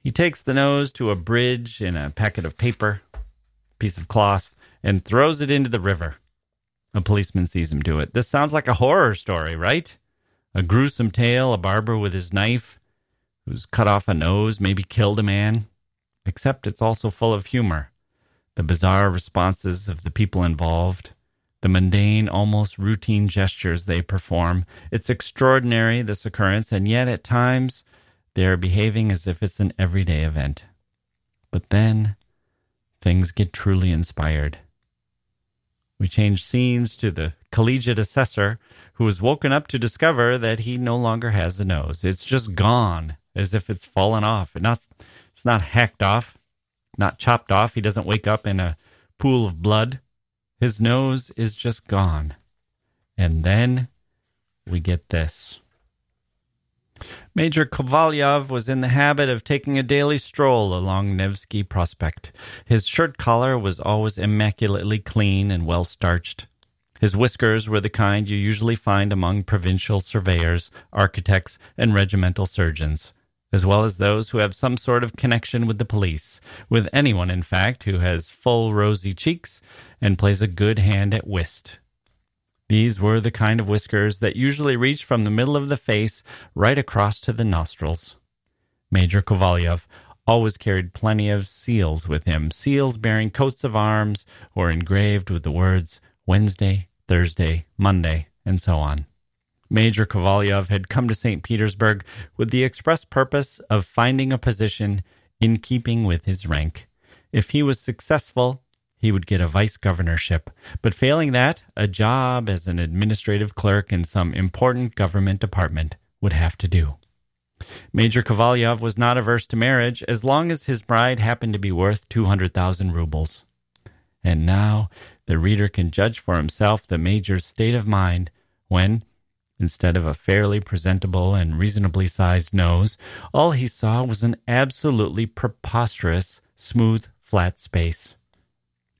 He takes the nose to a bridge in a packet of paper, piece of cloth, and throws it into the river. A policeman sees him do it. This sounds like a horror story, right? A gruesome tale, a barber with his knife who's cut off a nose, maybe killed a man. Except it's also full of humor. The bizarre responses of the people involved, the mundane, almost routine gestures they perform. It's extraordinary, this occurrence, and yet at times they are behaving as if it's an everyday event. But then things get truly inspired. We change scenes to the collegiate assessor who is woken up to discover that he no longer has a nose. It's just gone, as if it's fallen off. Not, it's not hacked off, not chopped off. He doesn't wake up in a pool of blood. His nose is just gone. And then we get this. Major Kovalyov was in the habit of taking a daily stroll along Nevsky Prospect. His shirt collar was always immaculately clean and well starched. His whiskers were the kind you usually find among provincial surveyors, architects, and regimental surgeons, as well as those who have some sort of connection with the police, with anyone, in fact, who has full rosy cheeks and plays a good hand at whist. These were the kind of whiskers that usually reached from the middle of the face right across to the nostrils. Major Kovalyov always carried plenty of seals with him, seals bearing coats of arms or engraved with the words Wednesday, Thursday, Monday, and so on. Major Kovalyov had come to St. Petersburg with the express purpose of finding a position in keeping with his rank. If he was successful, he would get a vice governorship, but failing that, a job as an administrative clerk in some important government department would have to do. Major Kovalyov was not averse to marriage as long as his bride happened to be worth 200,000 rubles. And now the reader can judge for himself the major's state of mind when, instead of a fairly presentable and reasonably sized nose, all he saw was an absolutely preposterous, smooth, flat space.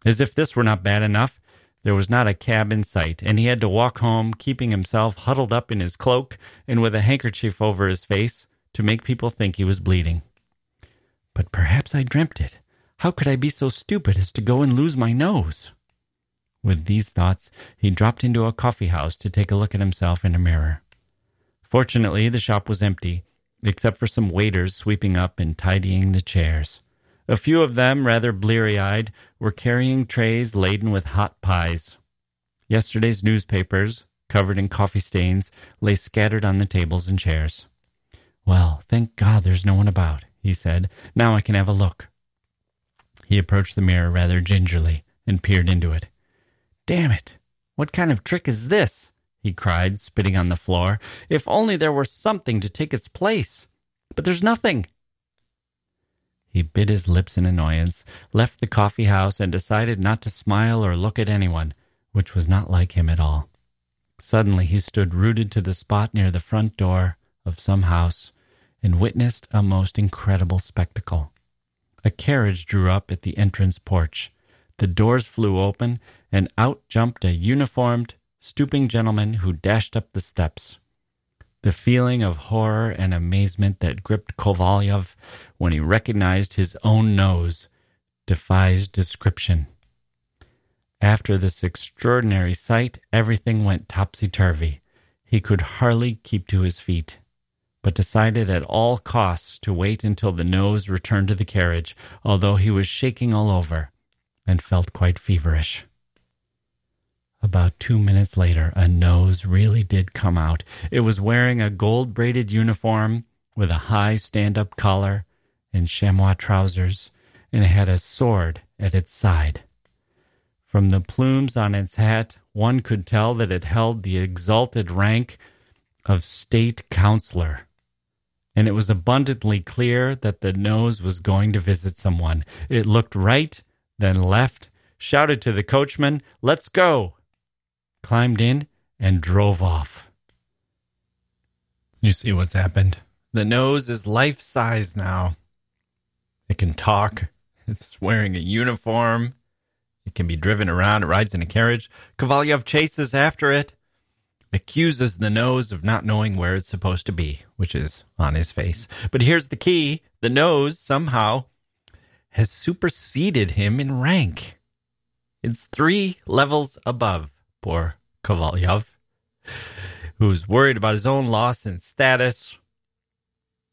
As if this were not bad enough, There was not a cab in sight, and he had to walk home, keeping himself huddled up in his cloak and with a handkerchief over his face to make people think he was bleeding. But perhaps I dreamt it. How could I be so stupid as to go and lose my nose? With these thoughts, he dropped into a coffee house to take a look at himself in a mirror. Fortunately, the shop was empty, except for some waiters sweeping up and tidying the chairs. A few of them, rather bleary eyed, were carrying trays laden with hot pies. Yesterday's newspapers, covered in coffee stains, lay scattered on the tables and chairs. Well, thank God there's no one about, he said. Now I can have a look. He approached the mirror rather gingerly and peered into it. Damn it! What kind of trick is this? he cried, spitting on the floor. If only there were something to take its place. But there's nothing. He bit his lips in annoyance, left the coffee house, and decided not to smile or look at anyone, which was not like him at all. Suddenly he stood rooted to the spot near the front door of some house and witnessed a most incredible spectacle. A carriage drew up at the entrance porch. The doors flew open, and out jumped a uniformed, stooping gentleman who dashed up the steps. The feeling of horror and amazement that gripped Kovalyov when he recognized his own nose defies description. After this extraordinary sight, everything went topsy turvy. He could hardly keep to his feet, but decided at all costs to wait until the nose returned to the carriage, although he was shaking all over and felt quite feverish. About two minutes later, a nose really did come out. It was wearing a gold braided uniform with a high stand up collar and chamois trousers, and it had a sword at its side. From the plumes on its hat, one could tell that it held the exalted rank of state counselor. And it was abundantly clear that the nose was going to visit someone. It looked right, then left, shouted to the coachman, Let's go! climbed in, and drove off. You see what's happened? The nose is life size now. It can talk. It's wearing a uniform. It can be driven around. It rides in a carriage. Kovalyov chases after it, accuses the nose of not knowing where it's supposed to be, which is on his face. But here's the key the nose somehow has superseded him in rank. It's three levels above poor Kovalyov, who's worried about his own loss in status.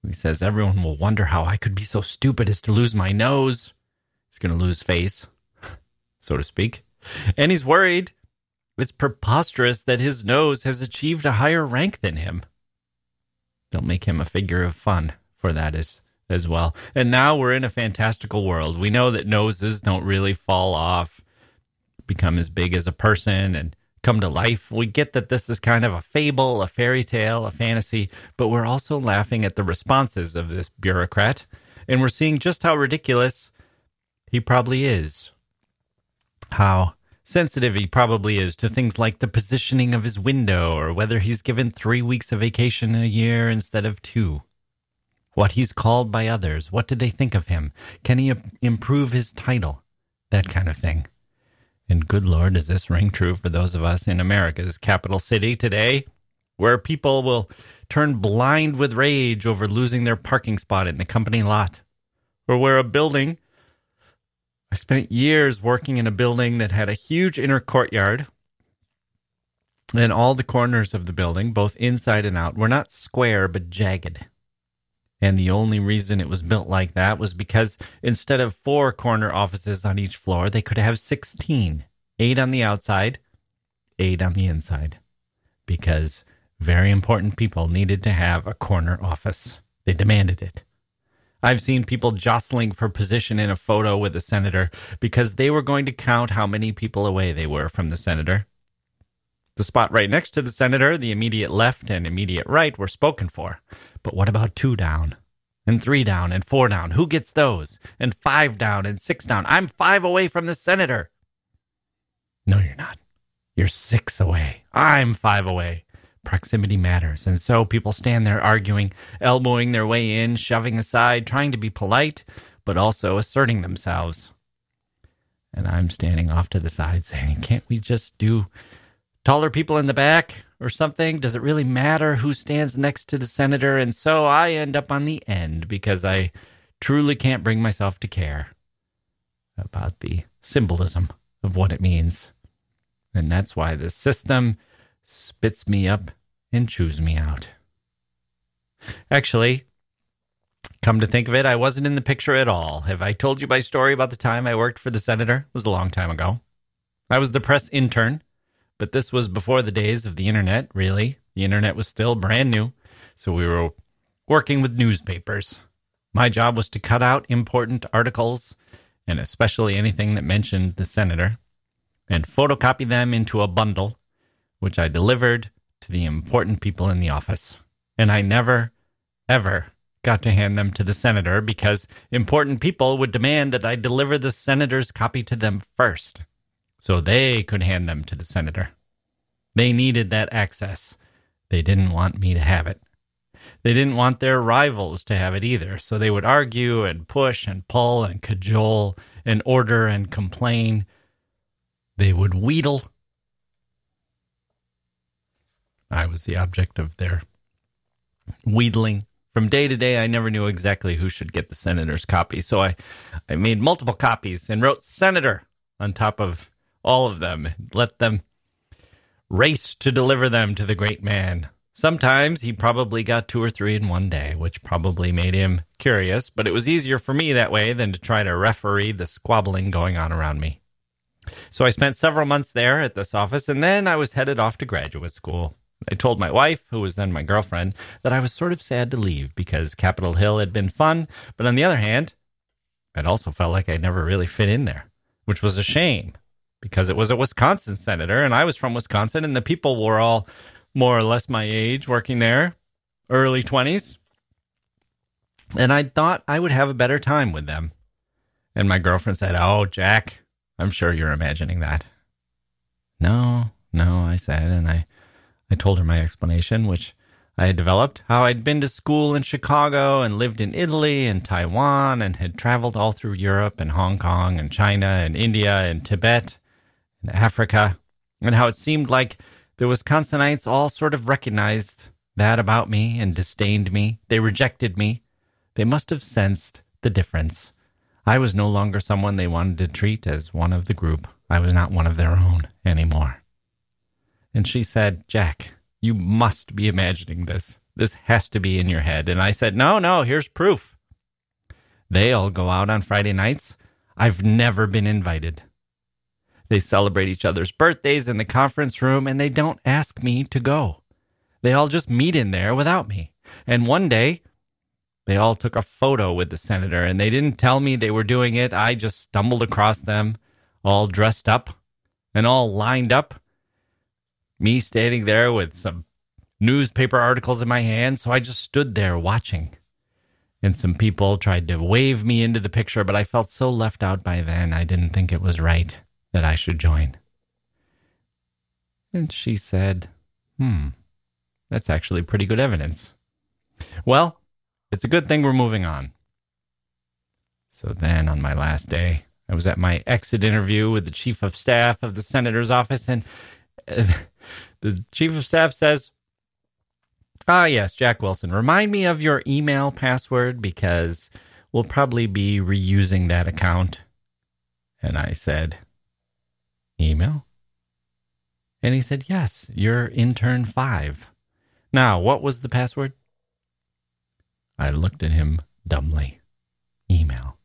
He says, Everyone will wonder how I could be so stupid as to lose my nose. He's going to lose face, so to speak. And he's worried. It's preposterous that his nose has achieved a higher rank than him. They'll make him a figure of fun for that as, as well. And now we're in a fantastical world. We know that noses don't really fall off, become as big as a person, and come to life. We get that this is kind of a fable, a fairy tale, a fantasy, but we're also laughing at the responses of this bureaucrat, and we're seeing just how ridiculous he probably is. How sensitive he probably is to things like the positioning of his window or whether he's given three weeks of vacation a year instead of two. What he's called by others. What did they think of him? Can he improve his title? That kind of thing. And good Lord, does this ring true for those of us in America's capital city today, where people will turn blind with rage over losing their parking spot in the company lot, or where a building. I spent years working in a building that had a huge inner courtyard, and all the corners of the building, both inside and out, were not square but jagged. And the only reason it was built like that was because instead of four corner offices on each floor, they could have 16 eight on the outside, eight on the inside. Because very important people needed to have a corner office. They demanded it. I've seen people jostling for position in a photo with a senator because they were going to count how many people away they were from the senator. The spot right next to the senator, the immediate left and immediate right, were spoken for. But what about two down? And three down and four down? Who gets those? And five down and six down? I'm five away from the senator. No, you're not. You're six away. I'm five away. Proximity matters. And so people stand there arguing, elbowing their way in, shoving aside, trying to be polite, but also asserting themselves. And I'm standing off to the side saying, can't we just do taller people in the back or something? Does it really matter who stands next to the senator? And so I end up on the end because I truly can't bring myself to care about the symbolism of what it means. And that's why the system spits me up and chews me out. Actually, come to think of it, I wasn't in the picture at all. Have I told you my story about the time I worked for the senator? It was a long time ago. I was the press intern, but this was before the days of the internet, really. The internet was still brand new, so we were working with newspapers. My job was to cut out important articles, and especially anything that mentioned the senator, and photocopy them into a bundle, which I delivered to the important people in the office. And I never, ever got to hand them to the senator because important people would demand that I deliver the senator's copy to them first so they could hand them to the senator. They needed that access. They didn't want me to have it. They didn't want their rivals to have it either, so they would argue and push and pull and cajole and order and complain. They would wheedle. I was the object of their wheedling. From day to day, I never knew exactly who should get the senator's copy, so I, I made multiple copies and wrote senator on top of all of them, let them race to deliver them to the great man. Sometimes he probably got two or three in one day, which probably made him curious, but it was easier for me that way than to try to referee the squabbling going on around me. So I spent several months there at this office, and then I was headed off to graduate school. I told my wife, who was then my girlfriend, that I was sort of sad to leave because Capitol Hill had been fun, but on the other hand, it also felt like I never really fit in there, which was a shame because it was a Wisconsin senator and I was from Wisconsin and the people were all more or less my age working there, early 20s. And I thought I would have a better time with them. And my girlfriend said, Oh, Jack, I'm sure you're imagining that. No, no, I said, and I, I told her my explanation, which I had developed how I'd been to school in Chicago and lived in Italy and Taiwan and had traveled all through Europe and Hong Kong and China and India and Tibet and Africa, and how it seemed like the Wisconsinites all sort of recognized that about me and disdained me. They rejected me. They must have sensed the difference. I was no longer someone they wanted to treat as one of the group. I was not one of their own anymore. And she said, Jack, you must be imagining this. This has to be in your head. And I said, No, no, here's proof. They all go out on Friday nights. I've never been invited. They celebrate each other's birthdays in the conference room and they don't ask me to go. They all just meet in there without me. And one day, they all took a photo with the senator and they didn't tell me they were doing it. I just stumbled across them, all dressed up and all lined up. Me standing there with some newspaper articles in my hand. So I just stood there watching. And some people tried to wave me into the picture, but I felt so left out by then, I didn't think it was right that I should join. And she said, Hmm, that's actually pretty good evidence. Well, it's a good thing we're moving on. So then, on my last day, I was at my exit interview with the chief of staff of the senator's office, and uh, the chief of staff says, Ah, yes, Jacke Wilson, remind me of your email password because we'll probably be reusing that account. And I said, email? And he said, Yes, you're intern five. Now, what was the password? I looked at him dumbly. Email.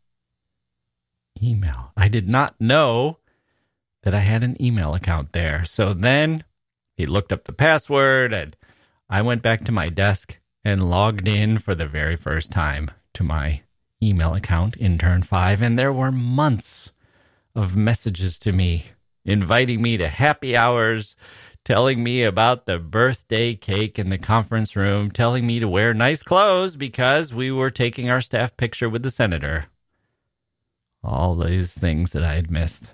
Email. I did not know that I had an email account there. So then he looked up the password, and I went back to my desk and logged in for the very first time to my email account, intern five, and there were months of messages to me inviting me to happy hours, telling me about the birthday cake in the conference room, telling me to wear nice clothes because we were taking our staff picture with the senator. All these things that I had missed.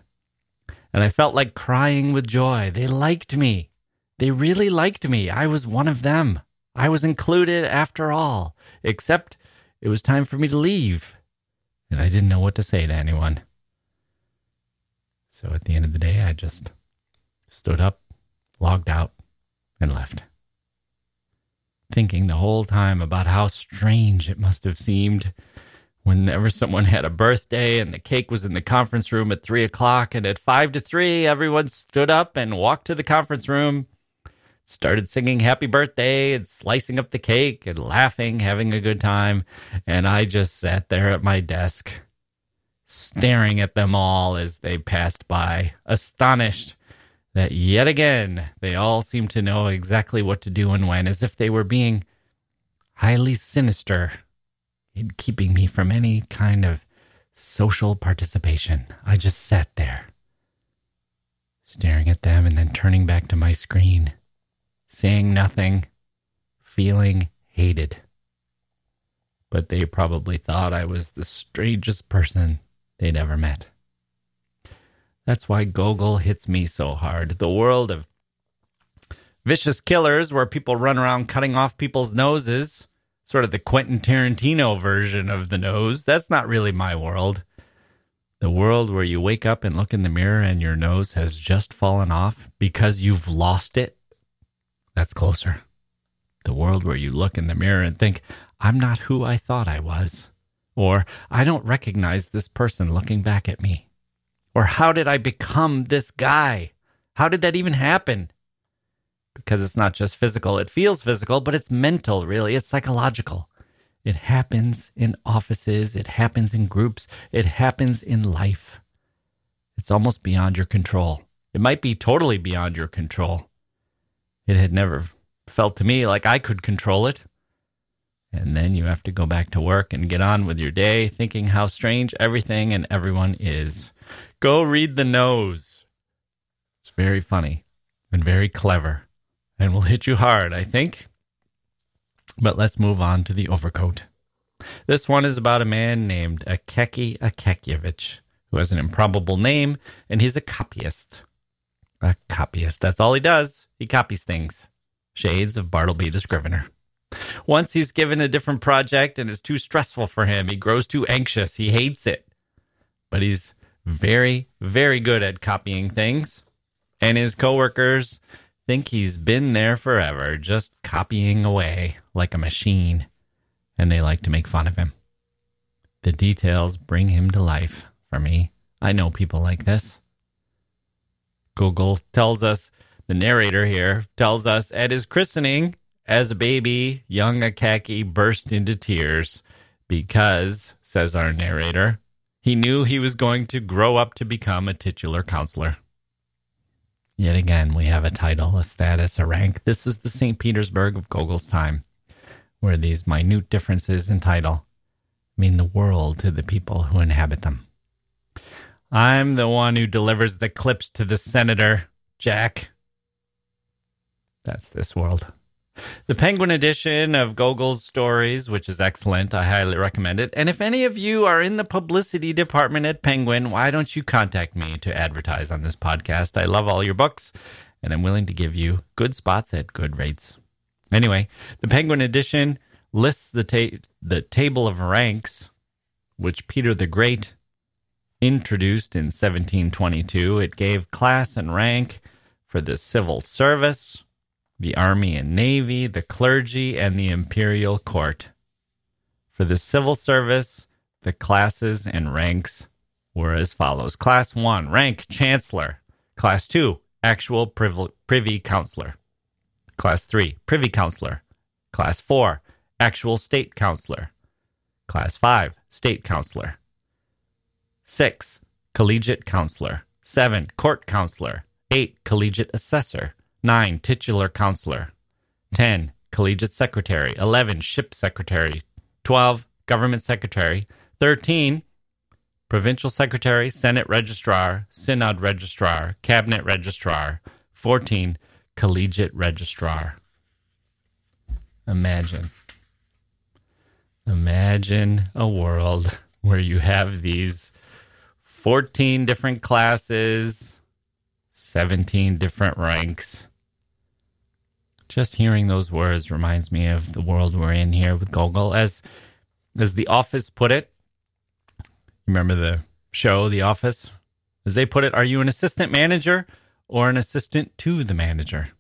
And I felt like crying with joy. They liked me. They really liked me. I was one of them. I was included after all, except it was time for me to leave. And I didn't know what to say to anyone. So at the end of the day, I just stood up, logged out, and left. Thinking the whole time about how strange it must have seemed whenever someone had a birthday and the cake was in the conference room at three o'clock, and at five to three, everyone stood up and walked to the conference room, started singing happy birthday and slicing up the cake and laughing, having a good time. And I just sat there at my desk, staring at them all as they passed by, astonished that yet again they all seemed to know exactly what to do and when, as if they were being highly sinister in keeping me from any kind of social participation. I just sat there, staring at them and then turning back to my screen, saying nothing, feeling hated. But they probably thought I was the strangest person they'd ever met. That's why Gogol hits me so hard. The world of vicious killers where people run around cutting off people's noses sort of the Quentin Tarantino version of the nose. That's not really my world. The world where you wake up and look in the mirror and your nose has just fallen off because you've lost it. That's closer. The world where you look in the mirror and think, I'm not who I thought I was. Or, I don't recognize this person looking back at me. Or, how did I become this guy? How did that even happen? because it's not just physical. It feels physical, but it's mental, really. It's psychological. It happens in offices, it happens in groups, it happens in life. It's almost beyond your control. It might be totally beyond your control. It had never felt to me like I could control it. And then you have to go back to work and get on with your day thinking how strange everything and everyone is. Go read the nose. It's very funny and very clever and will hit you hard, I think. But let's move on to the overcoat. This one is about a man named Akaki Akakievich, who has an improbable name, and he's a copyist. A copyist. That's all he does. He copies things. Shades of Bartleby the Scrivener. Once he's given a different project and it's too stressful for him, he grows too anxious. He hates it. But he's very, very good at copying things. And his coworkers think he's been there forever, just copying away like a machine, and they like to make fun of him. The details bring him to life for me. I know people like this. Gogol tells us, the narrator here tells us at his christening, as a baby, young Akaki burst into tears because, says our narrator, he knew he was going to grow up to become a titular counselor. Yet again, we have a title, a status, a rank. This is the St. Petersburg of Gogol's time, where these minute differences in title mean the world to the people who inhabit them. I'm the one who delivers the clips to the senator, Jack. That's this world. The Penguin edition of Gogol's stories, which is excellent. I highly recommend it. And if any of you are in the publicity department at Penguin, why don't you contact me to advertise on this podcast? I love all your books, and I'm willing to give you good spots at good rates. Anyway, the Penguin edition lists the, ta- the table of ranks, which Peter the Great introduced in 1722. It gave class and rank for the civil service the Army and Navy, the clergy, and the imperial court. For the civil service, the classes and ranks were as follows Class 1, rank Chancellor. Class 2, actual privy counselor. Class 3, privy counselor. Class 4, actual state counselor. Class 5, state counselor. 6, collegiate counselor. 7, court counselor. 8, collegiate assessor. 9. Titular counselor. 10. Collegiate secretary. 11. Ship secretary. 12. Government secretary. 13. Provincial secretary, Senate registrar, Synod registrar, Cabinet registrar. 14. Collegiate registrar. Imagine. Imagine a world where you have these 14 different classes, 17 different ranks, just hearing those words reminds me of the world we're in here with Gogol. As as The Office put it, remember the show The Office? As they put it, are you an assistant manager or an assistant to the manager?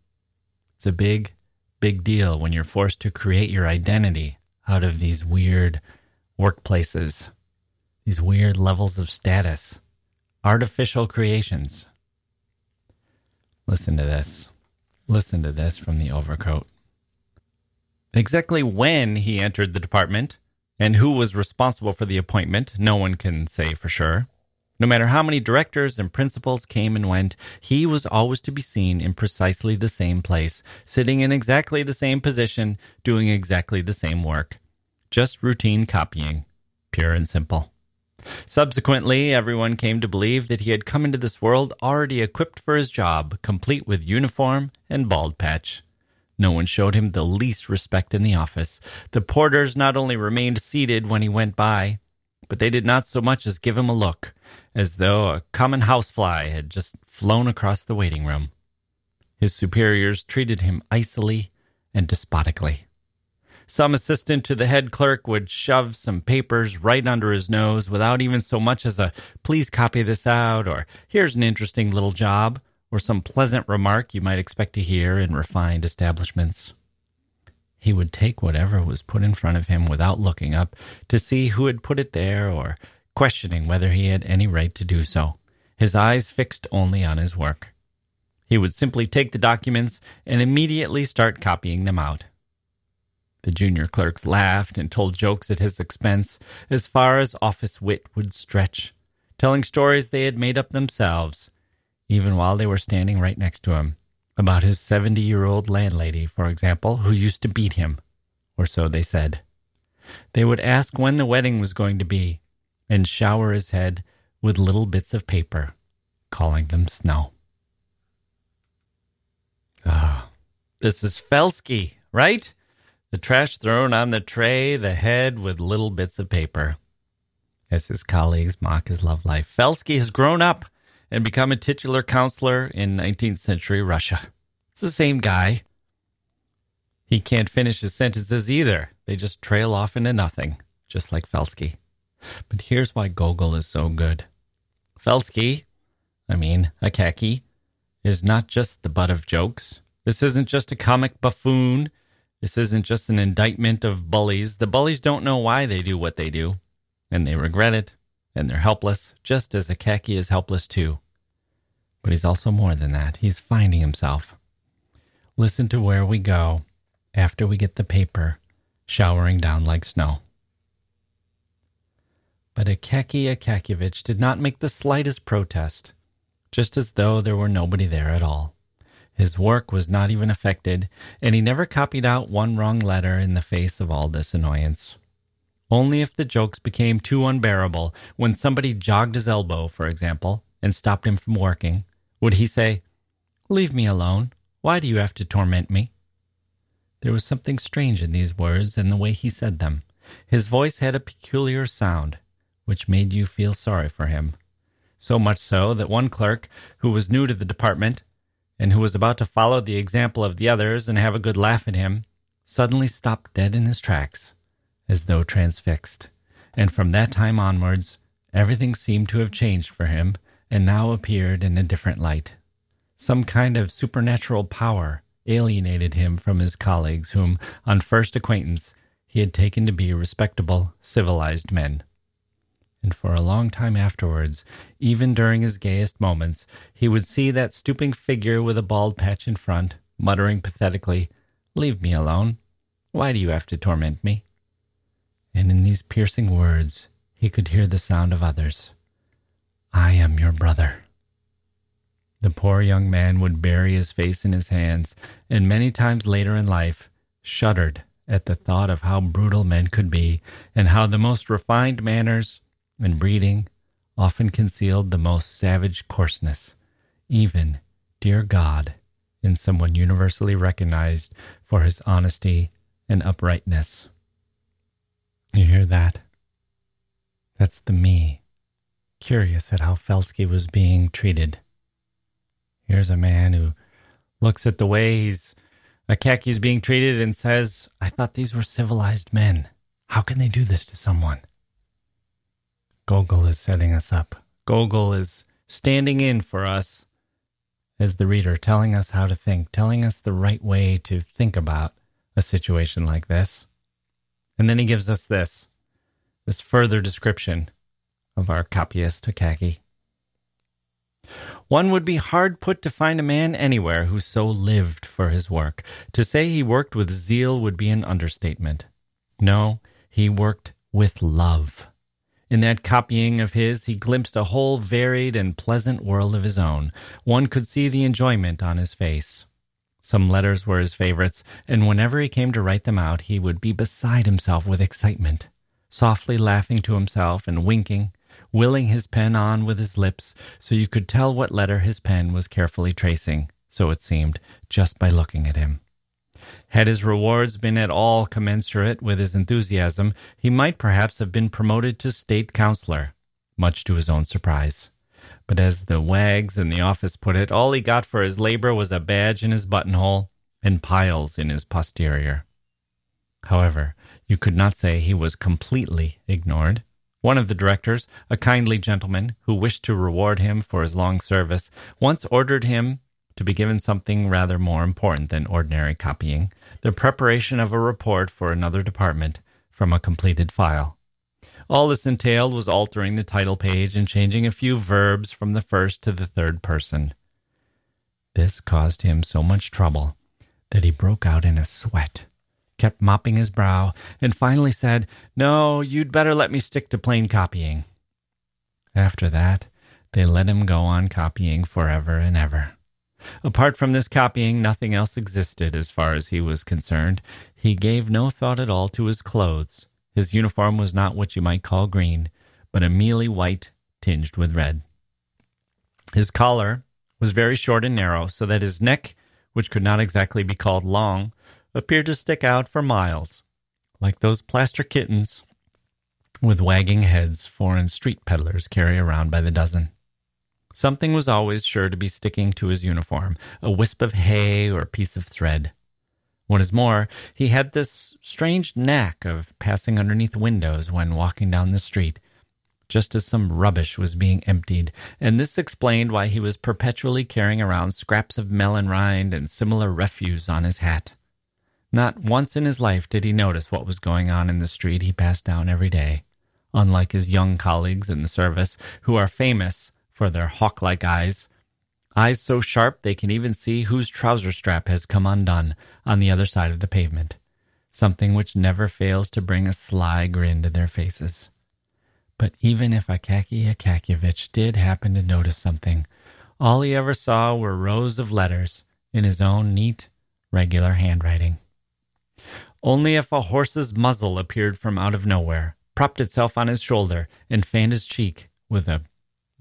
It's a big, big deal when you're forced to create your identity out of these weird workplaces, these weird levels of status, artificial creations. Listen to this. Listen to this from the overcoat. Exactly when he entered the department and who was responsible for the appointment, no one can say for sure. No matter how many directors and principals came and went, he was always to be seen in precisely the same place, sitting in exactly the same position, doing exactly the same work. Just routine copying, pure and simple. Subsequently, everyone came to believe that he had come into this world already equipped for his job, complete with uniform and bald patch. No one showed him the least respect in the office. The porters not only remained seated when he went by, but they did not so much as give him a look, as though a common housefly had just flown across the waiting room. His superiors treated him icily and despotically. Some assistant to the head clerk would shove some papers right under his nose without even so much as a please copy this out or here's an interesting little job or some pleasant remark you might expect to hear in refined establishments. He would take whatever was put in front of him without looking up to see who had put it there or questioning whether he had any right to do so, his eyes fixed only on his work. He would simply take the documents and immediately start copying them out. The junior clerks laughed and told jokes at his expense as far as office wit would stretch, telling stories they had made up themselves, even while they were standing right next to him, about his 70 year old landlady, for example, who used to beat him, or so they said. They would ask when the wedding was going to be and shower his head with little bits of paper, calling them snow. Ah, this is Felsky, right? The trash thrown on the tray, the head with little bits of paper. As his colleagues mock his love life, Felsky has grown up and become a titular counselor in 19th century Russia. It's the same guy. He can't finish his sentences either. They just trail off into nothing, just like Felsky. But here's why Gogol is so good. Felsky, I mean, Akaky, is not just the butt of jokes. This isn't just a comic buffoon this isn't just an indictment of bullies. The bullies don't know why they do what they do, and they regret it, and they're helpless, just as Akaky is helpless too. But he's also more than that. He's finding himself. Listen to where we go after we get the paper showering down like snow. But Akaky Akakievich did not make the slightest protest, just as though there were nobody there at all. His work was not even affected, and he never copied out one wrong letter in the face of all this annoyance. Only if the jokes became too unbearable, when somebody jogged his elbow, for example, and stopped him from working, would he say, Leave me alone. Why do you have to torment me? There was something strange in these words and the way he said them. His voice had a peculiar sound, which made you feel sorry for him. So much so that one clerk, who was new to the department, and who was about to follow the example of the others and have a good laugh at him, suddenly stopped dead in his tracks, as though transfixed. And from that time onwards, everything seemed to have changed for him and now appeared in a different light. Some kind of supernatural power alienated him from his colleagues, whom, on first acquaintance, he had taken to be respectable, civilized men and for a long time afterwards, even during his gayest moments, he would see that stooping figure with a bald patch in front, muttering pathetically, Leave me alone. Why do you have to torment me? And in these piercing words, he could hear the sound of others. I am your brother. The poor young man would bury his face in his hands, and many times later in life shuddered at the thought of how brutal men could be, and how the most refined manners and breeding often concealed the most savage coarseness, even, dear God, in someone universally recognized for his honesty and uprightness. You hear that? That's the me, curious at how Felsky was being treated. Here's a man who looks at the way he's Akaky's being treated and says, I thought these were civilized men. How can they do this to someone? Gogol is setting us up. Gogol is standing in for us as the reader, telling us how to think, telling us the right way to think about a situation like this. And then he gives us this this further description of our copyist Akaki. One would be hard put to find a man anywhere who so lived for his work. To say he worked with zeal would be an understatement. No, he worked with love. In that copying of his, he glimpsed a whole varied and pleasant world of his own. One could see the enjoyment on his face. Some letters were his favorites, and whenever he came to write them out, he would be beside himself with excitement, softly laughing to himself and winking, willing his pen on with his lips, so you could tell what letter his pen was carefully tracing, so it seemed, just by looking at him. Had his rewards been at all commensurate with his enthusiasm, he might perhaps have been promoted to state councilor, much to his own surprise. But as the wags in the office put it, all he got for his labor was a badge in his buttonhole and piles in his posterior. However, you could not say he was completely ignored. One of the directors, a kindly gentleman who wished to reward him for his long service, once ordered him to be given something rather more important than ordinary copying the preparation of a report for another department from a completed file. All this entailed was altering the title page and changing a few verbs from the first to the third person. This caused him so much trouble that he broke out in a sweat kept mopping his brow, and finally said, No, you'd better let me stick to plain copying. After that, they let him go on copying forever and ever. Apart from this copying, nothing else existed as far as he was concerned. He gave no thought at all to his clothes. His uniform was not what you might call green, but a mealy white tinged with red. His collar was very short and narrow, so that his neck, which could not exactly be called long, appeared to stick out for miles, like those plaster kittens with wagging heads foreign street peddlers carry around by the dozen. Something was always sure to be sticking to his uniform a wisp of hay or a piece of thread. What is more, he had this strange knack of passing underneath windows when walking down the street, just as some rubbish was being emptied, and this explained why he was perpetually carrying around scraps of melon rind and similar refuse on his hat. Not once in his life did he notice what was going on in the street he passed down every day, unlike his young colleagues in the service, who are famous for their hawk like eyes. Eyes so sharp they can even see whose trouser strap has come undone on the other side of the pavement, something which never fails to bring a sly grin to their faces. But even if Akaki Akakievich did happen to notice something, all he ever saw were rows of letters in his own neat, regular handwriting. Only if a horse's muzzle appeared from out of nowhere, propped itself on his shoulder, and fanned his cheek with a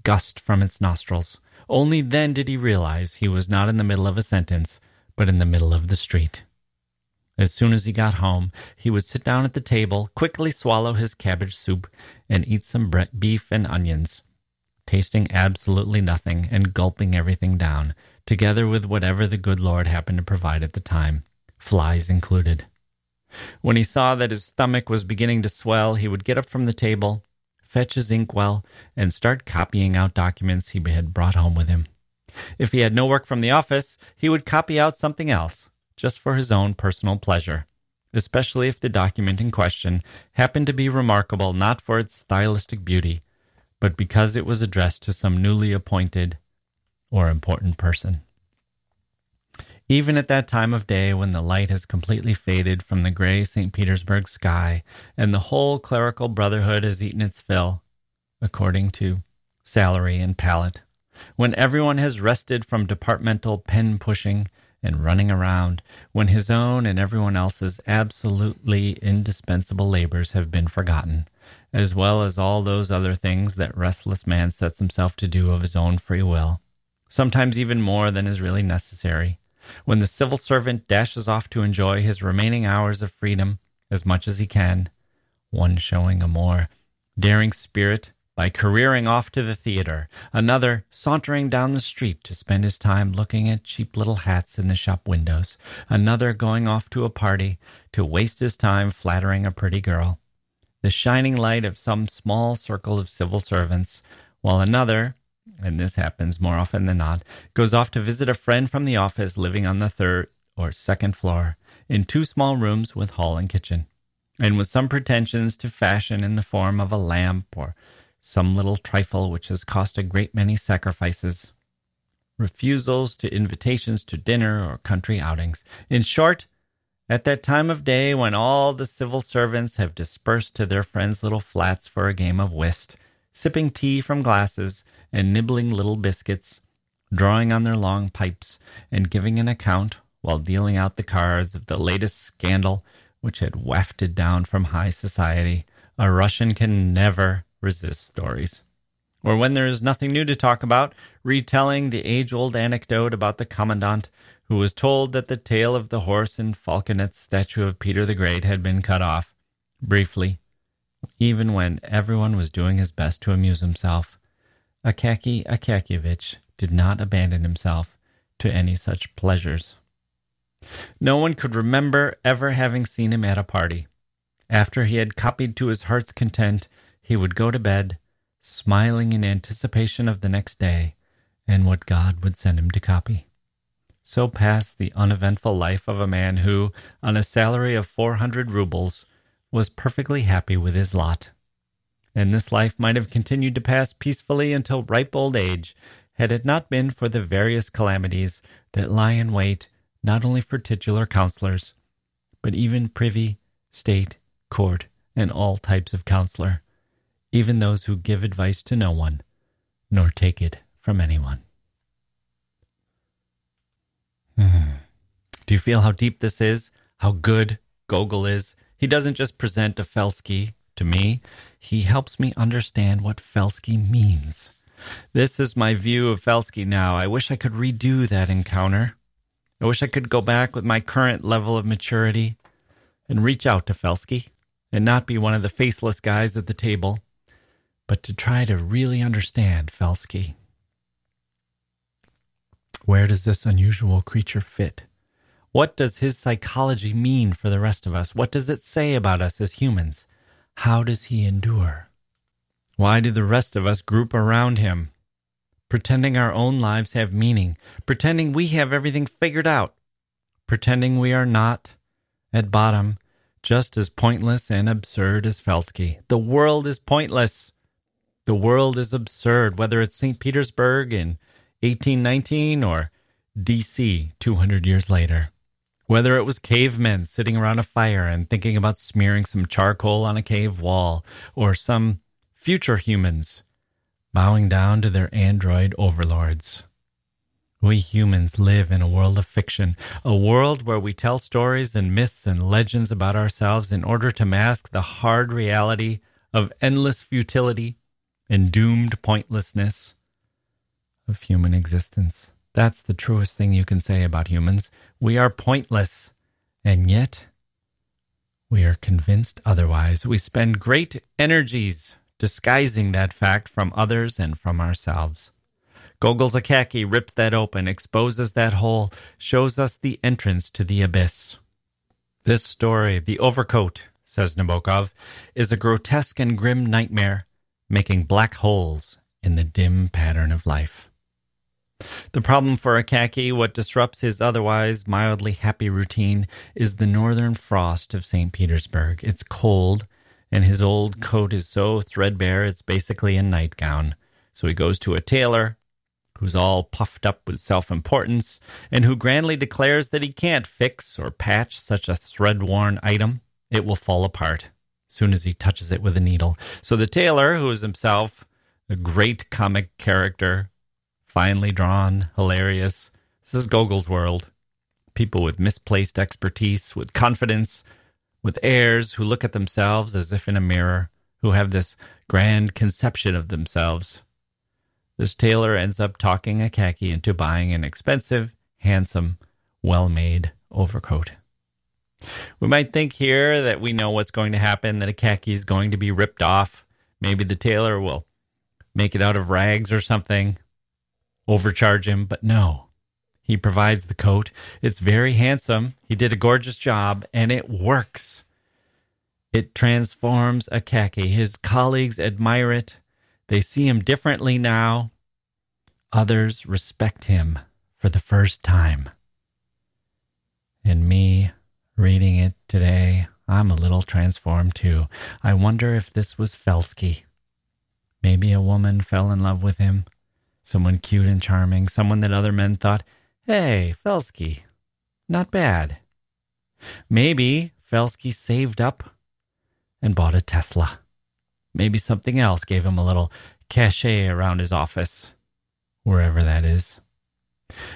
gust from its nostrils, only then did he realize he was not in the middle of a sentence, but in the middle of the street. As soon as he got home, he would sit down at the table, quickly swallow his cabbage soup, and eat some beef and onions, tasting absolutely nothing and gulping everything down, together with whatever the good Lord happened to provide at the time, flies included. When he saw that his stomach was beginning to swell, he would get up from the table, fetch his inkwell, and start copying out documents he had brought home with him. If he had no work from the office, he would copy out something else, just for his own personal pleasure, especially if the document in question happened to be remarkable not for its stylistic beauty, but because it was addressed to some newly appointed or important person. Even at that time of day when the light has completely faded from the gray St. Petersburg sky and the whole clerical brotherhood has eaten its fill, according to salary and palate, when everyone has rested from departmental pen pushing and running around, when his own and everyone else's absolutely indispensable labors have been forgotten, as well as all those other things that restless man sets himself to do of his own free will, sometimes even more than is really necessary when the civil servant dashes off to enjoy his remaining hours of freedom as much as he can, one showing a more daring spirit by careering off to the theater, another sauntering down the street to spend his time looking at cheap little hats in the shop windows, another going off to a party to waste his time flattering a pretty girl, the shining light of some small circle of civil servants, while another and this happens more often than not, goes off to visit a friend from the office living on the third or second floor in two small rooms with hall and kitchen, and with some pretensions to fashion in the form of a lamp or some little trifle which has cost a great many sacrifices, refusals to invitations to dinner or country outings. In short, at that time of day when all the civil servants have dispersed to their friends' little flats for a game of whist, sipping tea from glasses and nibbling little biscuits, drawing on their long pipes, and giving an account while dealing out the cards of the latest scandal which had wafted down from high society, a Russian can never resist stories. Or when there is nothing new to talk about, retelling the age old anecdote about the commandant who was told that the tail of the horse in Falconet's statue of Peter the Great had been cut off, briefly, even when everyone was doing his best to amuse himself. Akaky Akakievich did not abandon himself to any such pleasures. No one could remember ever having seen him at a party. After he had copied to his heart's content, he would go to bed, smiling in anticipation of the next day and what God would send him to copy. So passed the uneventful life of a man who, on a salary of 400 rubles, was perfectly happy with his lot. And this life might have continued to pass peacefully until ripe old age, had it not been for the various calamities that lie in wait not only for titular counselors, but even privy, state, court, and all types of counselor, even those who give advice to no one, nor take it from anyone. Hmm. Do you feel how deep this is? How good Gogol is? He doesn't just present a Felsky to me, he helps me understand what Felsky means. This is my view of Felsky now. I wish I could redo that encounter. I wish I could go back with my current level of maturity and reach out to Felsky and not be one of the faceless guys at the table, but to try to really understand Felsky. Where does this unusual creature fit? What does his psychology mean for the rest of us? What does it say about us as humans? How does he endure? Why do the rest of us group around him, pretending our own lives have meaning, pretending we have everything figured out, pretending we are not, at bottom, just as pointless and absurd as Felsky? The world is pointless. The world is absurd, whether it's St. Petersburg in 1819 or DC 200 years later. Whether it was cavemen sitting around a fire and thinking about smearing some charcoal on a cave wall, or some future humans bowing down to their android overlords. We humans live in a world of fiction, a world where we tell stories and myths and legends about ourselves in order to mask the hard reality of endless futility and doomed pointlessness of human existence. That's the truest thing you can say about humans. We are pointless, and yet we are convinced otherwise. We spend great energies disguising that fact from others and from ourselves. Gogol's Akaky rips that open, exposes that hole, shows us the entrance to the abyss. This story, The Overcoat, says Nabokov, is a grotesque and grim nightmare, making black holes in the dim pattern of life. The problem for Akaky, what disrupts his otherwise mildly happy routine, is the northern frost of St. Petersburg. It's cold, and his old coat is so threadbare it's basically a nightgown. So he goes to a tailor, who's all puffed up with self importance, and who grandly declares that he can't fix or patch such a thread worn item. It will fall apart soon as he touches it with a needle. So the tailor, who is himself a great comic character, finely drawn, hilarious. This is Gogol's world. People with misplaced expertise, with confidence, with airs, who look at themselves as if in a mirror, who have this grand conception of themselves. This tailor ends up talking Akaky into buying an expensive, handsome, well made overcoat. We might think here that we know what's going to happen, that Akaky is going to be ripped off. Maybe the tailor will make it out of rags or something overcharge him, but no. He provides the coat. It's very handsome. He did a gorgeous job, and it works. It transforms Akaky. His colleagues admire it. They see him differently now. others respect him for the first time. And me reading it today, I'm a little transformed too. I wonder if this was Felsky. Maybe a woman fell in love with him, someone cute and charming, someone that other men thought, hey, Felsky, not bad. Maybe Felsky saved up and bought a Tesla. Maybe something else gave him a little cachet around his office, wherever that is.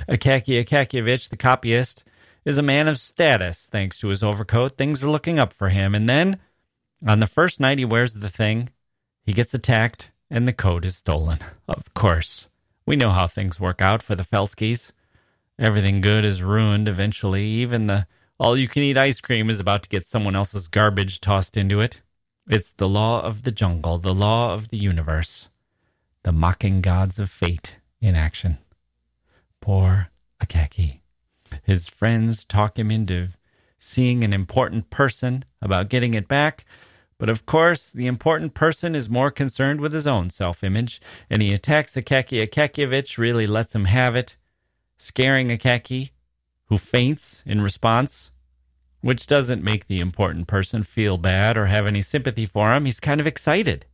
Akaky Akakievich, the copyist, is a man of status thanks to his overcoat. Things are looking up for him. And then, on the first night he wears the thing, he gets attacked and the coat is stolen. Of course. We know how things work out for the Felskys. Everything good is ruined eventually. Even the all you can eat ice cream is about to get someone else's garbage tossed into it. It's the law of the jungle, the law of the universe, the mocking gods of fate in action. Poor Akaky. His friends talk him into seeing an important person about getting it back, but of course, the important person is more concerned with his own self image, and he attacks Akaky Akakievich, really lets him have it, scaring Akaky, who faints in response, which doesn't make the important person feel bad or have any sympathy for him. He's kind of excited.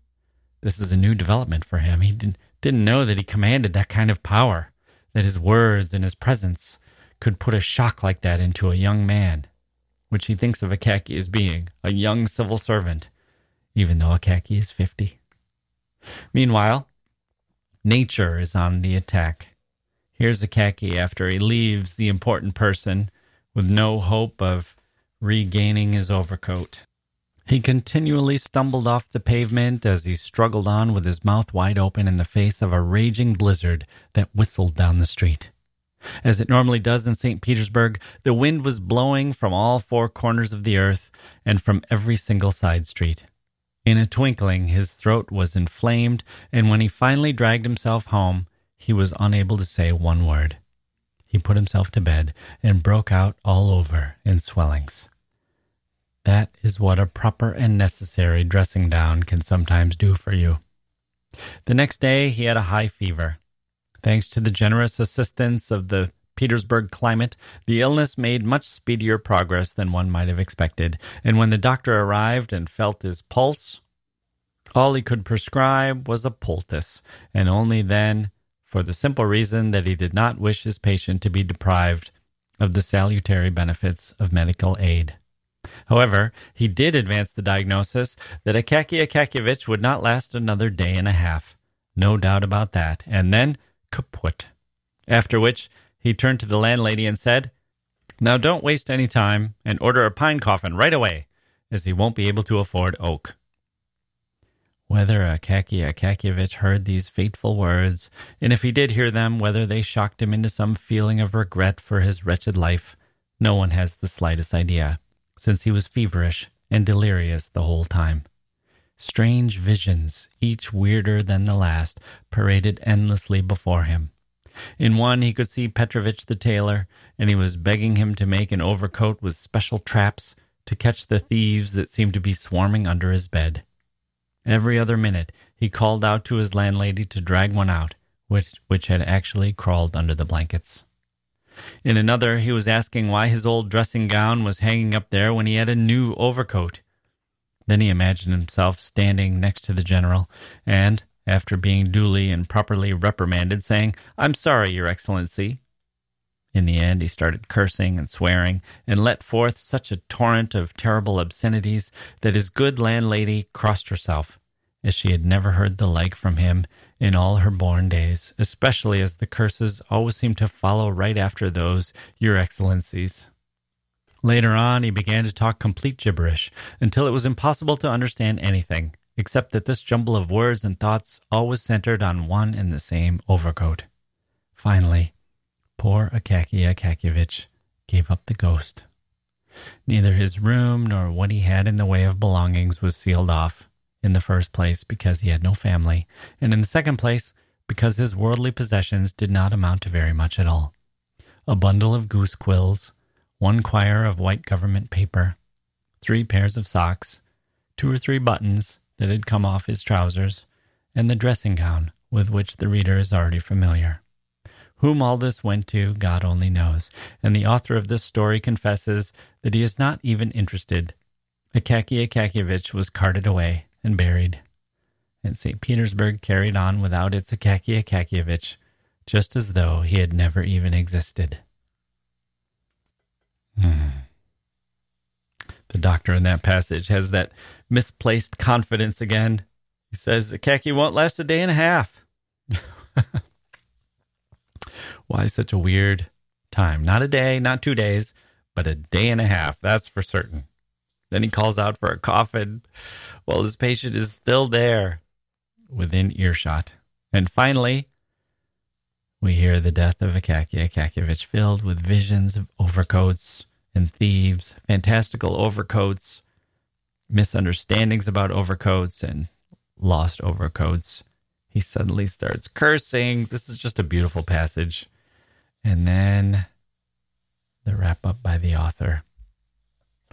This is a new development for him. He didn't, didn't know that he commanded that kind of power, that his words and his presence could put a shock like that into a young man, which he thinks of Akaky as being a young civil servant, even though Akaky is 50. Meanwhile, nature is on the attack. Here's Akaky after he leaves the important person with no hope of regaining his overcoat. He continually stumbled off the pavement as he struggled on with his mouth wide open in the face of a raging blizzard that whistled down the street. As it normally does in St. Petersburg, the wind was blowing from all four corners of the earth and from every single side street. In a twinkling, his throat was inflamed, and when he finally dragged himself home, he was unable to say one word. He put himself to bed and broke out all over in swellings. That is what a proper and necessary dressing down can sometimes do for you. The next day, he had a high fever. Thanks to the generous assistance of the Petersburg climate, the illness made much speedier progress than one might have expected, and when the doctor arrived and felt his pulse, all he could prescribe was a poultice, and only then for the simple reason that he did not wish his patient to be deprived of the salutary benefits of medical aid. However, he did advance the diagnosis that Akaky Akakievich would not last another day and a half. No doubt about that. And then kaput. After which, he turned to the landlady and said, Now don't waste any time and order a pine coffin right away, as he won't be able to afford oak. Whether Akaky Akakievich heard these fateful words, and if he did hear them, whether they shocked him into some feeling of regret for his wretched life, no one has the slightest idea, since he was feverish and delirious the whole time. Strange visions, each weirder than the last, paraded endlessly before him. In one, he could see Petrovich the tailor, and he was begging him to make an overcoat with special traps to catch the thieves that seemed to be swarming under his bed. Every other minute he called out to his landlady to drag one out, which, which had actually crawled under the blankets. In another, he was asking why his old dressing gown was hanging up there when he had a new overcoat. Then he imagined himself standing next to the general, and, after being duly and properly reprimanded, saying, I'm sorry, Your Excellency. In the end, he started cursing and swearing, and let forth such a torrent of terrible obscenities that his good landlady crossed herself, as she had never heard the like from him in all her born days, especially as the curses always seemed to follow right after those, Your Excellencies. Later on, he began to talk complete gibberish until it was impossible to understand anything, except that this jumble of words and thoughts always centered on one and the same overcoat. Finally, Poor Akaky Akakievich gave up the ghost. Neither his room nor what he had in the way of belongings was sealed off, in the first place because he had no family, and in the second place because his worldly possessions did not amount to very much at all. A bundle of goose quills, one quire of white government paper, three pairs of socks, two or three buttons that had come off his trousers, and the dressing gown with which the reader is already familiar. Whom all this went to, God only knows, and the author of this story confesses that he is not even interested. Akaky Akakievich was carted away and buried, and St. Petersburg carried on without its Akaky Akakievich, just as though he had never even existed. Hmm. The doctor in that passage has that misplaced confidence again. He says Akaky won't last a day and a half. Why such a weird time? Not a day, not two days, but a day and a half. That's for certain. Then he calls out for a coffin while his patient is still there within earshot. And finally, we hear the death of Akaky Akakievich filled with visions of overcoats and thieves, fantastical overcoats, misunderstandings about overcoats, and lost overcoats. He suddenly starts cursing. This is just a beautiful passage. And then the wrap up by the author.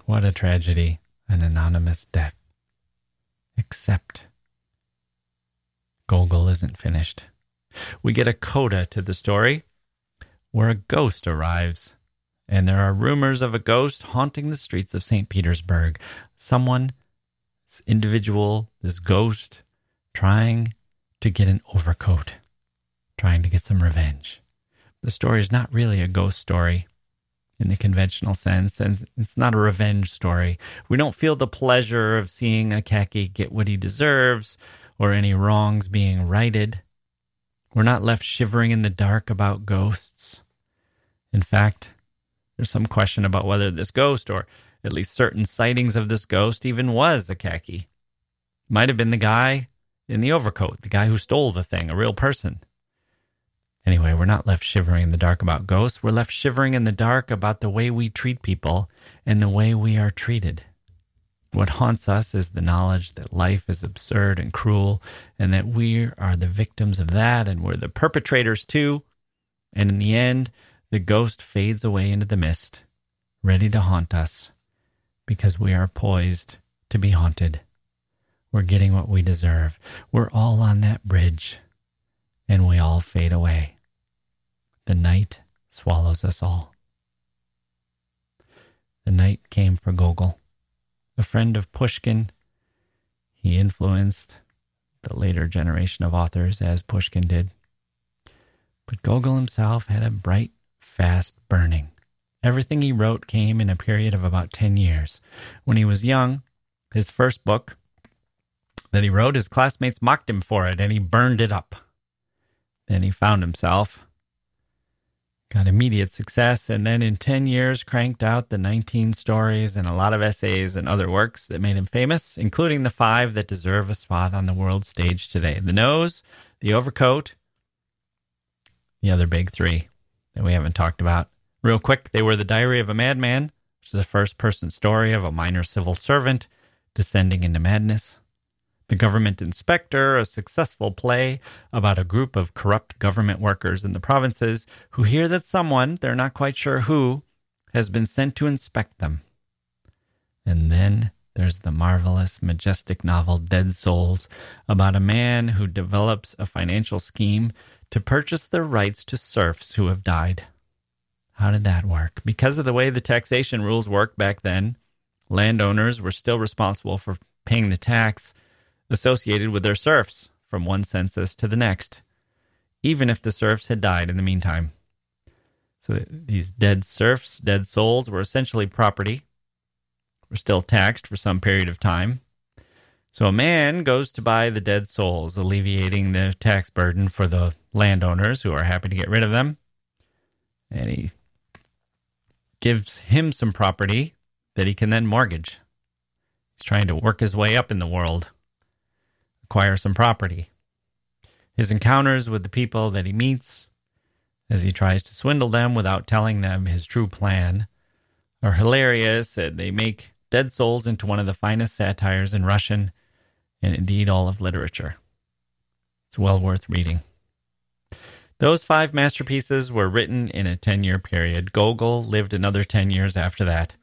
What a tragedy, an anonymous death. Except Gogol isn't finished. We get a coda to the story where a ghost arrives, and there are rumors of a ghost haunting the streets of St. Petersburg. Someone, this individual, this ghost, trying to get an overcoat, trying to get some revenge the story is not really a ghost story in the conventional sense, and it's not a revenge story. We don't feel the pleasure of seeing Akaky get what he deserves or any wrongs being righted. We're not left shivering in the dark about ghosts. In fact, there's some question about whether this ghost, or at least certain sightings of this ghost, even was Akaky. Might have been the guy in the overcoat, the guy who stole the thing, a real person. Anyway, we're not left shivering in the dark about ghosts. We're left shivering in the dark about the way we treat people and the way we are treated. What haunts us is the knowledge that life is absurd and cruel, and that we are the victims of that, and we're the perpetrators too. And in the end, the ghost fades away into the mist, ready to haunt us, because we are poised to be haunted. We're getting what we deserve. We're all on that bridge, and we all fade away. The night swallows us all. The night came for Gogol, a friend of Pushkin. He influenced the later generation of authors as Pushkin did. But Gogol himself had a bright, fast burning. Everything he wrote came in a period of about 10 years. When he was young, his first book that he wrote, his classmates mocked him for it and he burned it up. Then he found himself got immediate success, and then in 10 years cranked out the 19 stories and a lot of essays and other works that made him famous, including the five that deserve a spot on the world stage today The Nose, The Overcoat, the other big three that we haven't talked about. Real quick, they were The Diary of a Madman, which is a first person story of a minor civil servant descending into madness. The Government Inspector, a successful play about a group of corrupt government workers in the provinces who hear that someone, they're not quite sure who, has been sent to inspect them. And then there's the marvelous, majestic novel Dead Souls about a man who develops a financial scheme to purchase the rights to serfs who have died. How did that work? Because of the way the taxation rules worked back then, landowners were still responsible for paying the tax associated with their serfs from one census to the next, even if the serfs had died in the meantime. So these dead serfs, dead souls, were essentially property, were still taxed for some period of time. So a man goes to buy the dead souls, alleviating the tax burden for the landowners who are happy to get rid of them. And he gives him some property that he can then mortgage. He's trying to work his way up in the world acquire some property. His encounters with the people that he meets as he tries to swindle them without telling them his true plan are hilarious. And they make Dead Souls into one of the finest satires in Russian and indeed all of literature. It's well worth reading. Those five masterpieces were written in a 10 year period. Gogol lived another 10 years after that.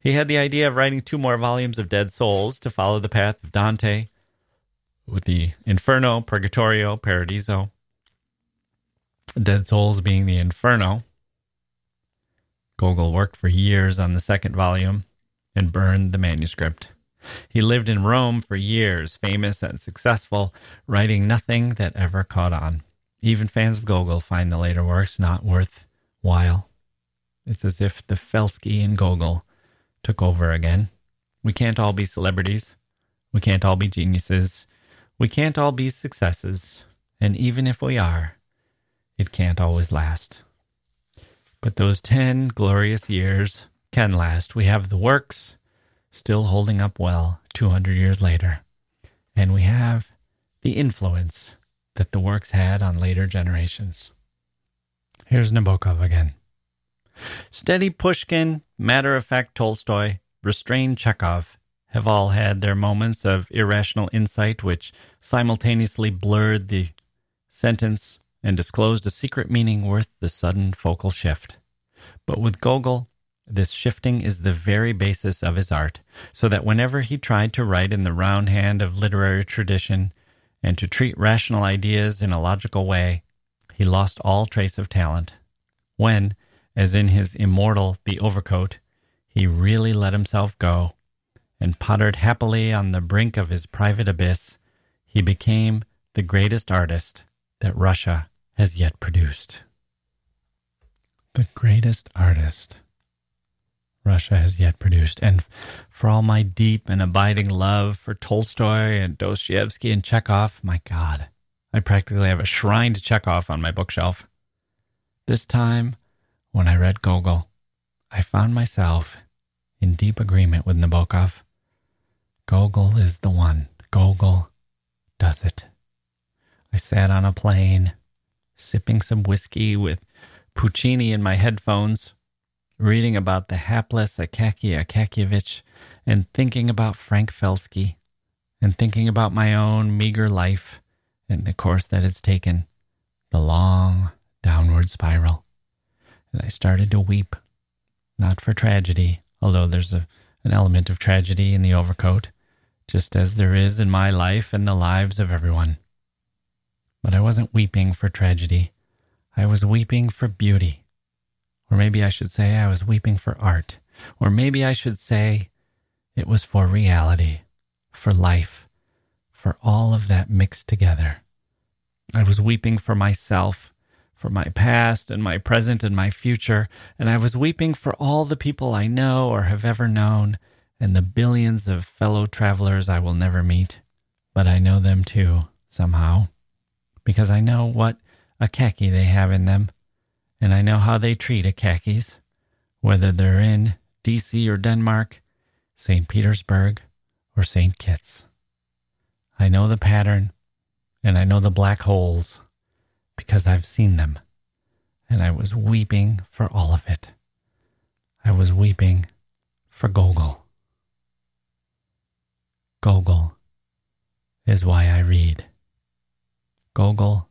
He had the idea of writing two more volumes of Dead Souls to follow the path of Dante with the Inferno, Purgatorio, Paradiso. Dead Souls being the Inferno. Gogol worked for years on the second volume and burned the manuscript. He lived in Rome for years, famous and successful, writing nothing that ever caught on. Even fans of Gogol find the later works not worthwhile. It's as if the Felsky and Gogol took over again. We can't all be celebrities. We can't all be geniuses. We can't all be successes. And even if we are, it can't always last. But those 10 glorious years can last. We have the works still holding up well 200 years later. And we have the influence that the works had on later generations. Here's Nabokov again. Steady Pushkin, matter of fact Tolstoy, restrained Chekhov have all had their moments of irrational insight which simultaneously blurred the sentence and disclosed a secret meaning worth the sudden focal shift. But with Gogol, this shifting is the very basis of his art, so that whenever he tried to write in the round hand of literary tradition and to treat rational ideas in a logical way, he lost all trace of talent. When, as in his immortal The Overcoat, he really let himself go and pottered happily on the brink of his private abyss, he became the greatest artist that Russia has yet produced. The greatest artist Russia has yet produced. And for all my deep and abiding love for Tolstoy and Dostoevsky and Chekhov, my God, I practically have a shrine to Chekhov on my bookshelf. This time, when I read Gogol, I found myself in deep agreement with Nabokov. Gogol is the one. Gogol does it. I sat on a plane, sipping some whiskey with Puccini in my headphones, reading about the hapless Akaky Akakievich, and thinking about Frank Felsky, and thinking about my own meager life and the course that it's taken, the long downward spiral. And I started to weep, not for tragedy, although there's a, an element of tragedy in the overcoat, just as there is in my life and the lives of everyone. But I wasn't weeping for tragedy. I was weeping for beauty. Or maybe I should say I was weeping for art. Or maybe I should say it was for reality, for life, for all of that mixed together. I was weeping for myself, for my past and my present and my future, and I was weeping for all the people I know or have ever known, and the billions of fellow travelers I will never meet. But I know them too, somehow because I know what Akaky they have in them, and I know how they treat Akakis, whether they're in D.C. or Denmark, St. Petersburg, or St. Kitts. I know the pattern, and I know the black holes, because I've seen them, and I was weeping for all of it. I was weeping for Gogol. Gogol is why I read. Gogol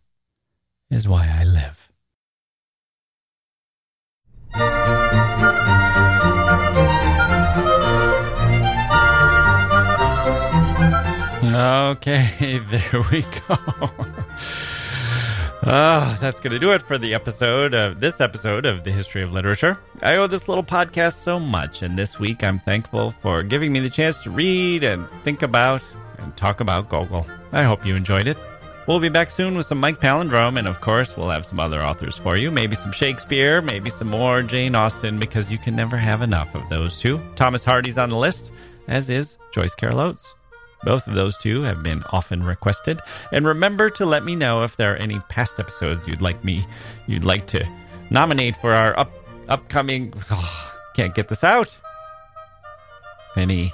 is why I live. Okay, there we go. Oh, that's going to do it for the episode of this episode of the History of Literature. I owe this little podcast so much, and this week I'm thankful for giving me the chance to read and think about and talk about Gogol. I hope you enjoyed it. We'll be back soon with some Mike Palindrome, and of course, we'll have some other authors for you. Maybe some Shakespeare, maybe some more Jane Austen, because you can never have enough of those two. Thomas Hardy's on the list, as is Joyce Carol Oates. Both of those two have been often requested. And remember to let me know if there are any past episodes you'd like me, you'd like to nominate for our up, upcoming. Oh, can't get this out. Any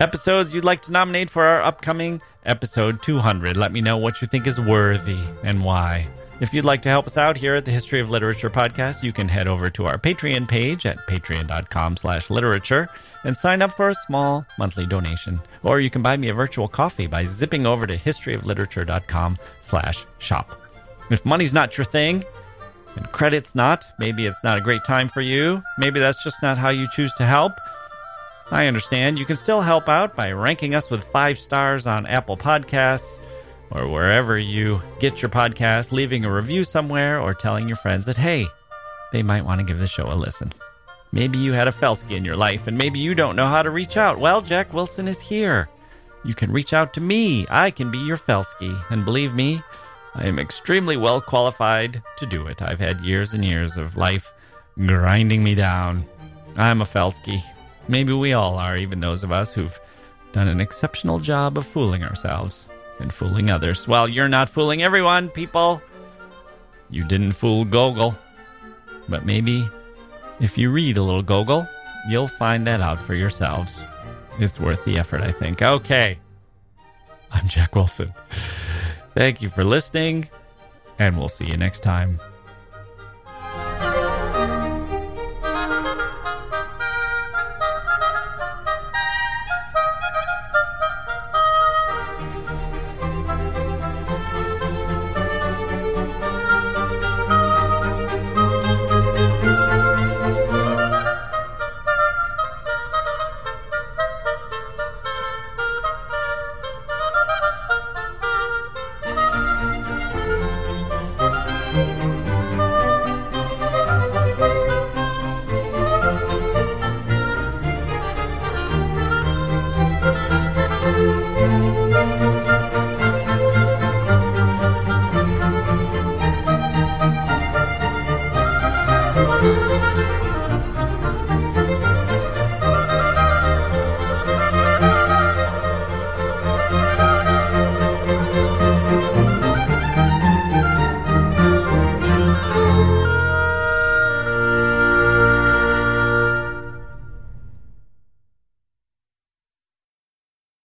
episodes you'd like to nominate for our upcoming episode 200. Let me know what you think is worthy and why. If you'd like to help us out here at the History of Literature podcast, you can head over to our Patreon page at patreon.com slash literature and sign up for a small monthly donation. Or you can buy me a virtual coffee by zipping over to historyofliterature.com slash shop. If money's not your thing, and credit's not, maybe it's not a great time for you, maybe that's just not how you choose to help, I understand. You can still help out by ranking us with five stars on Apple Podcasts, or wherever you get your podcast, leaving a review somewhere, or telling your friends that, hey, they might want to give the show a listen. Maybe you had a Felsky in your life and maybe you don't know how to reach out. Well, Jacke Wilson is here. You can reach out to me. I can be your Felsky. And believe me, I am extremely well qualified to do it. I've had years and years of life grinding me down. I'm a Felsky. Maybe we all are, even those of us who've done an exceptional job of fooling ourselves and fooling others. Well, you're not fooling everyone, people. You didn't fool Gogol. But maybe if you read a little Gogol, you'll find that out for yourselves. It's worth the effort, I think. Okay. I'm Jacke Wilson. Thank you for listening, and we'll see you next time.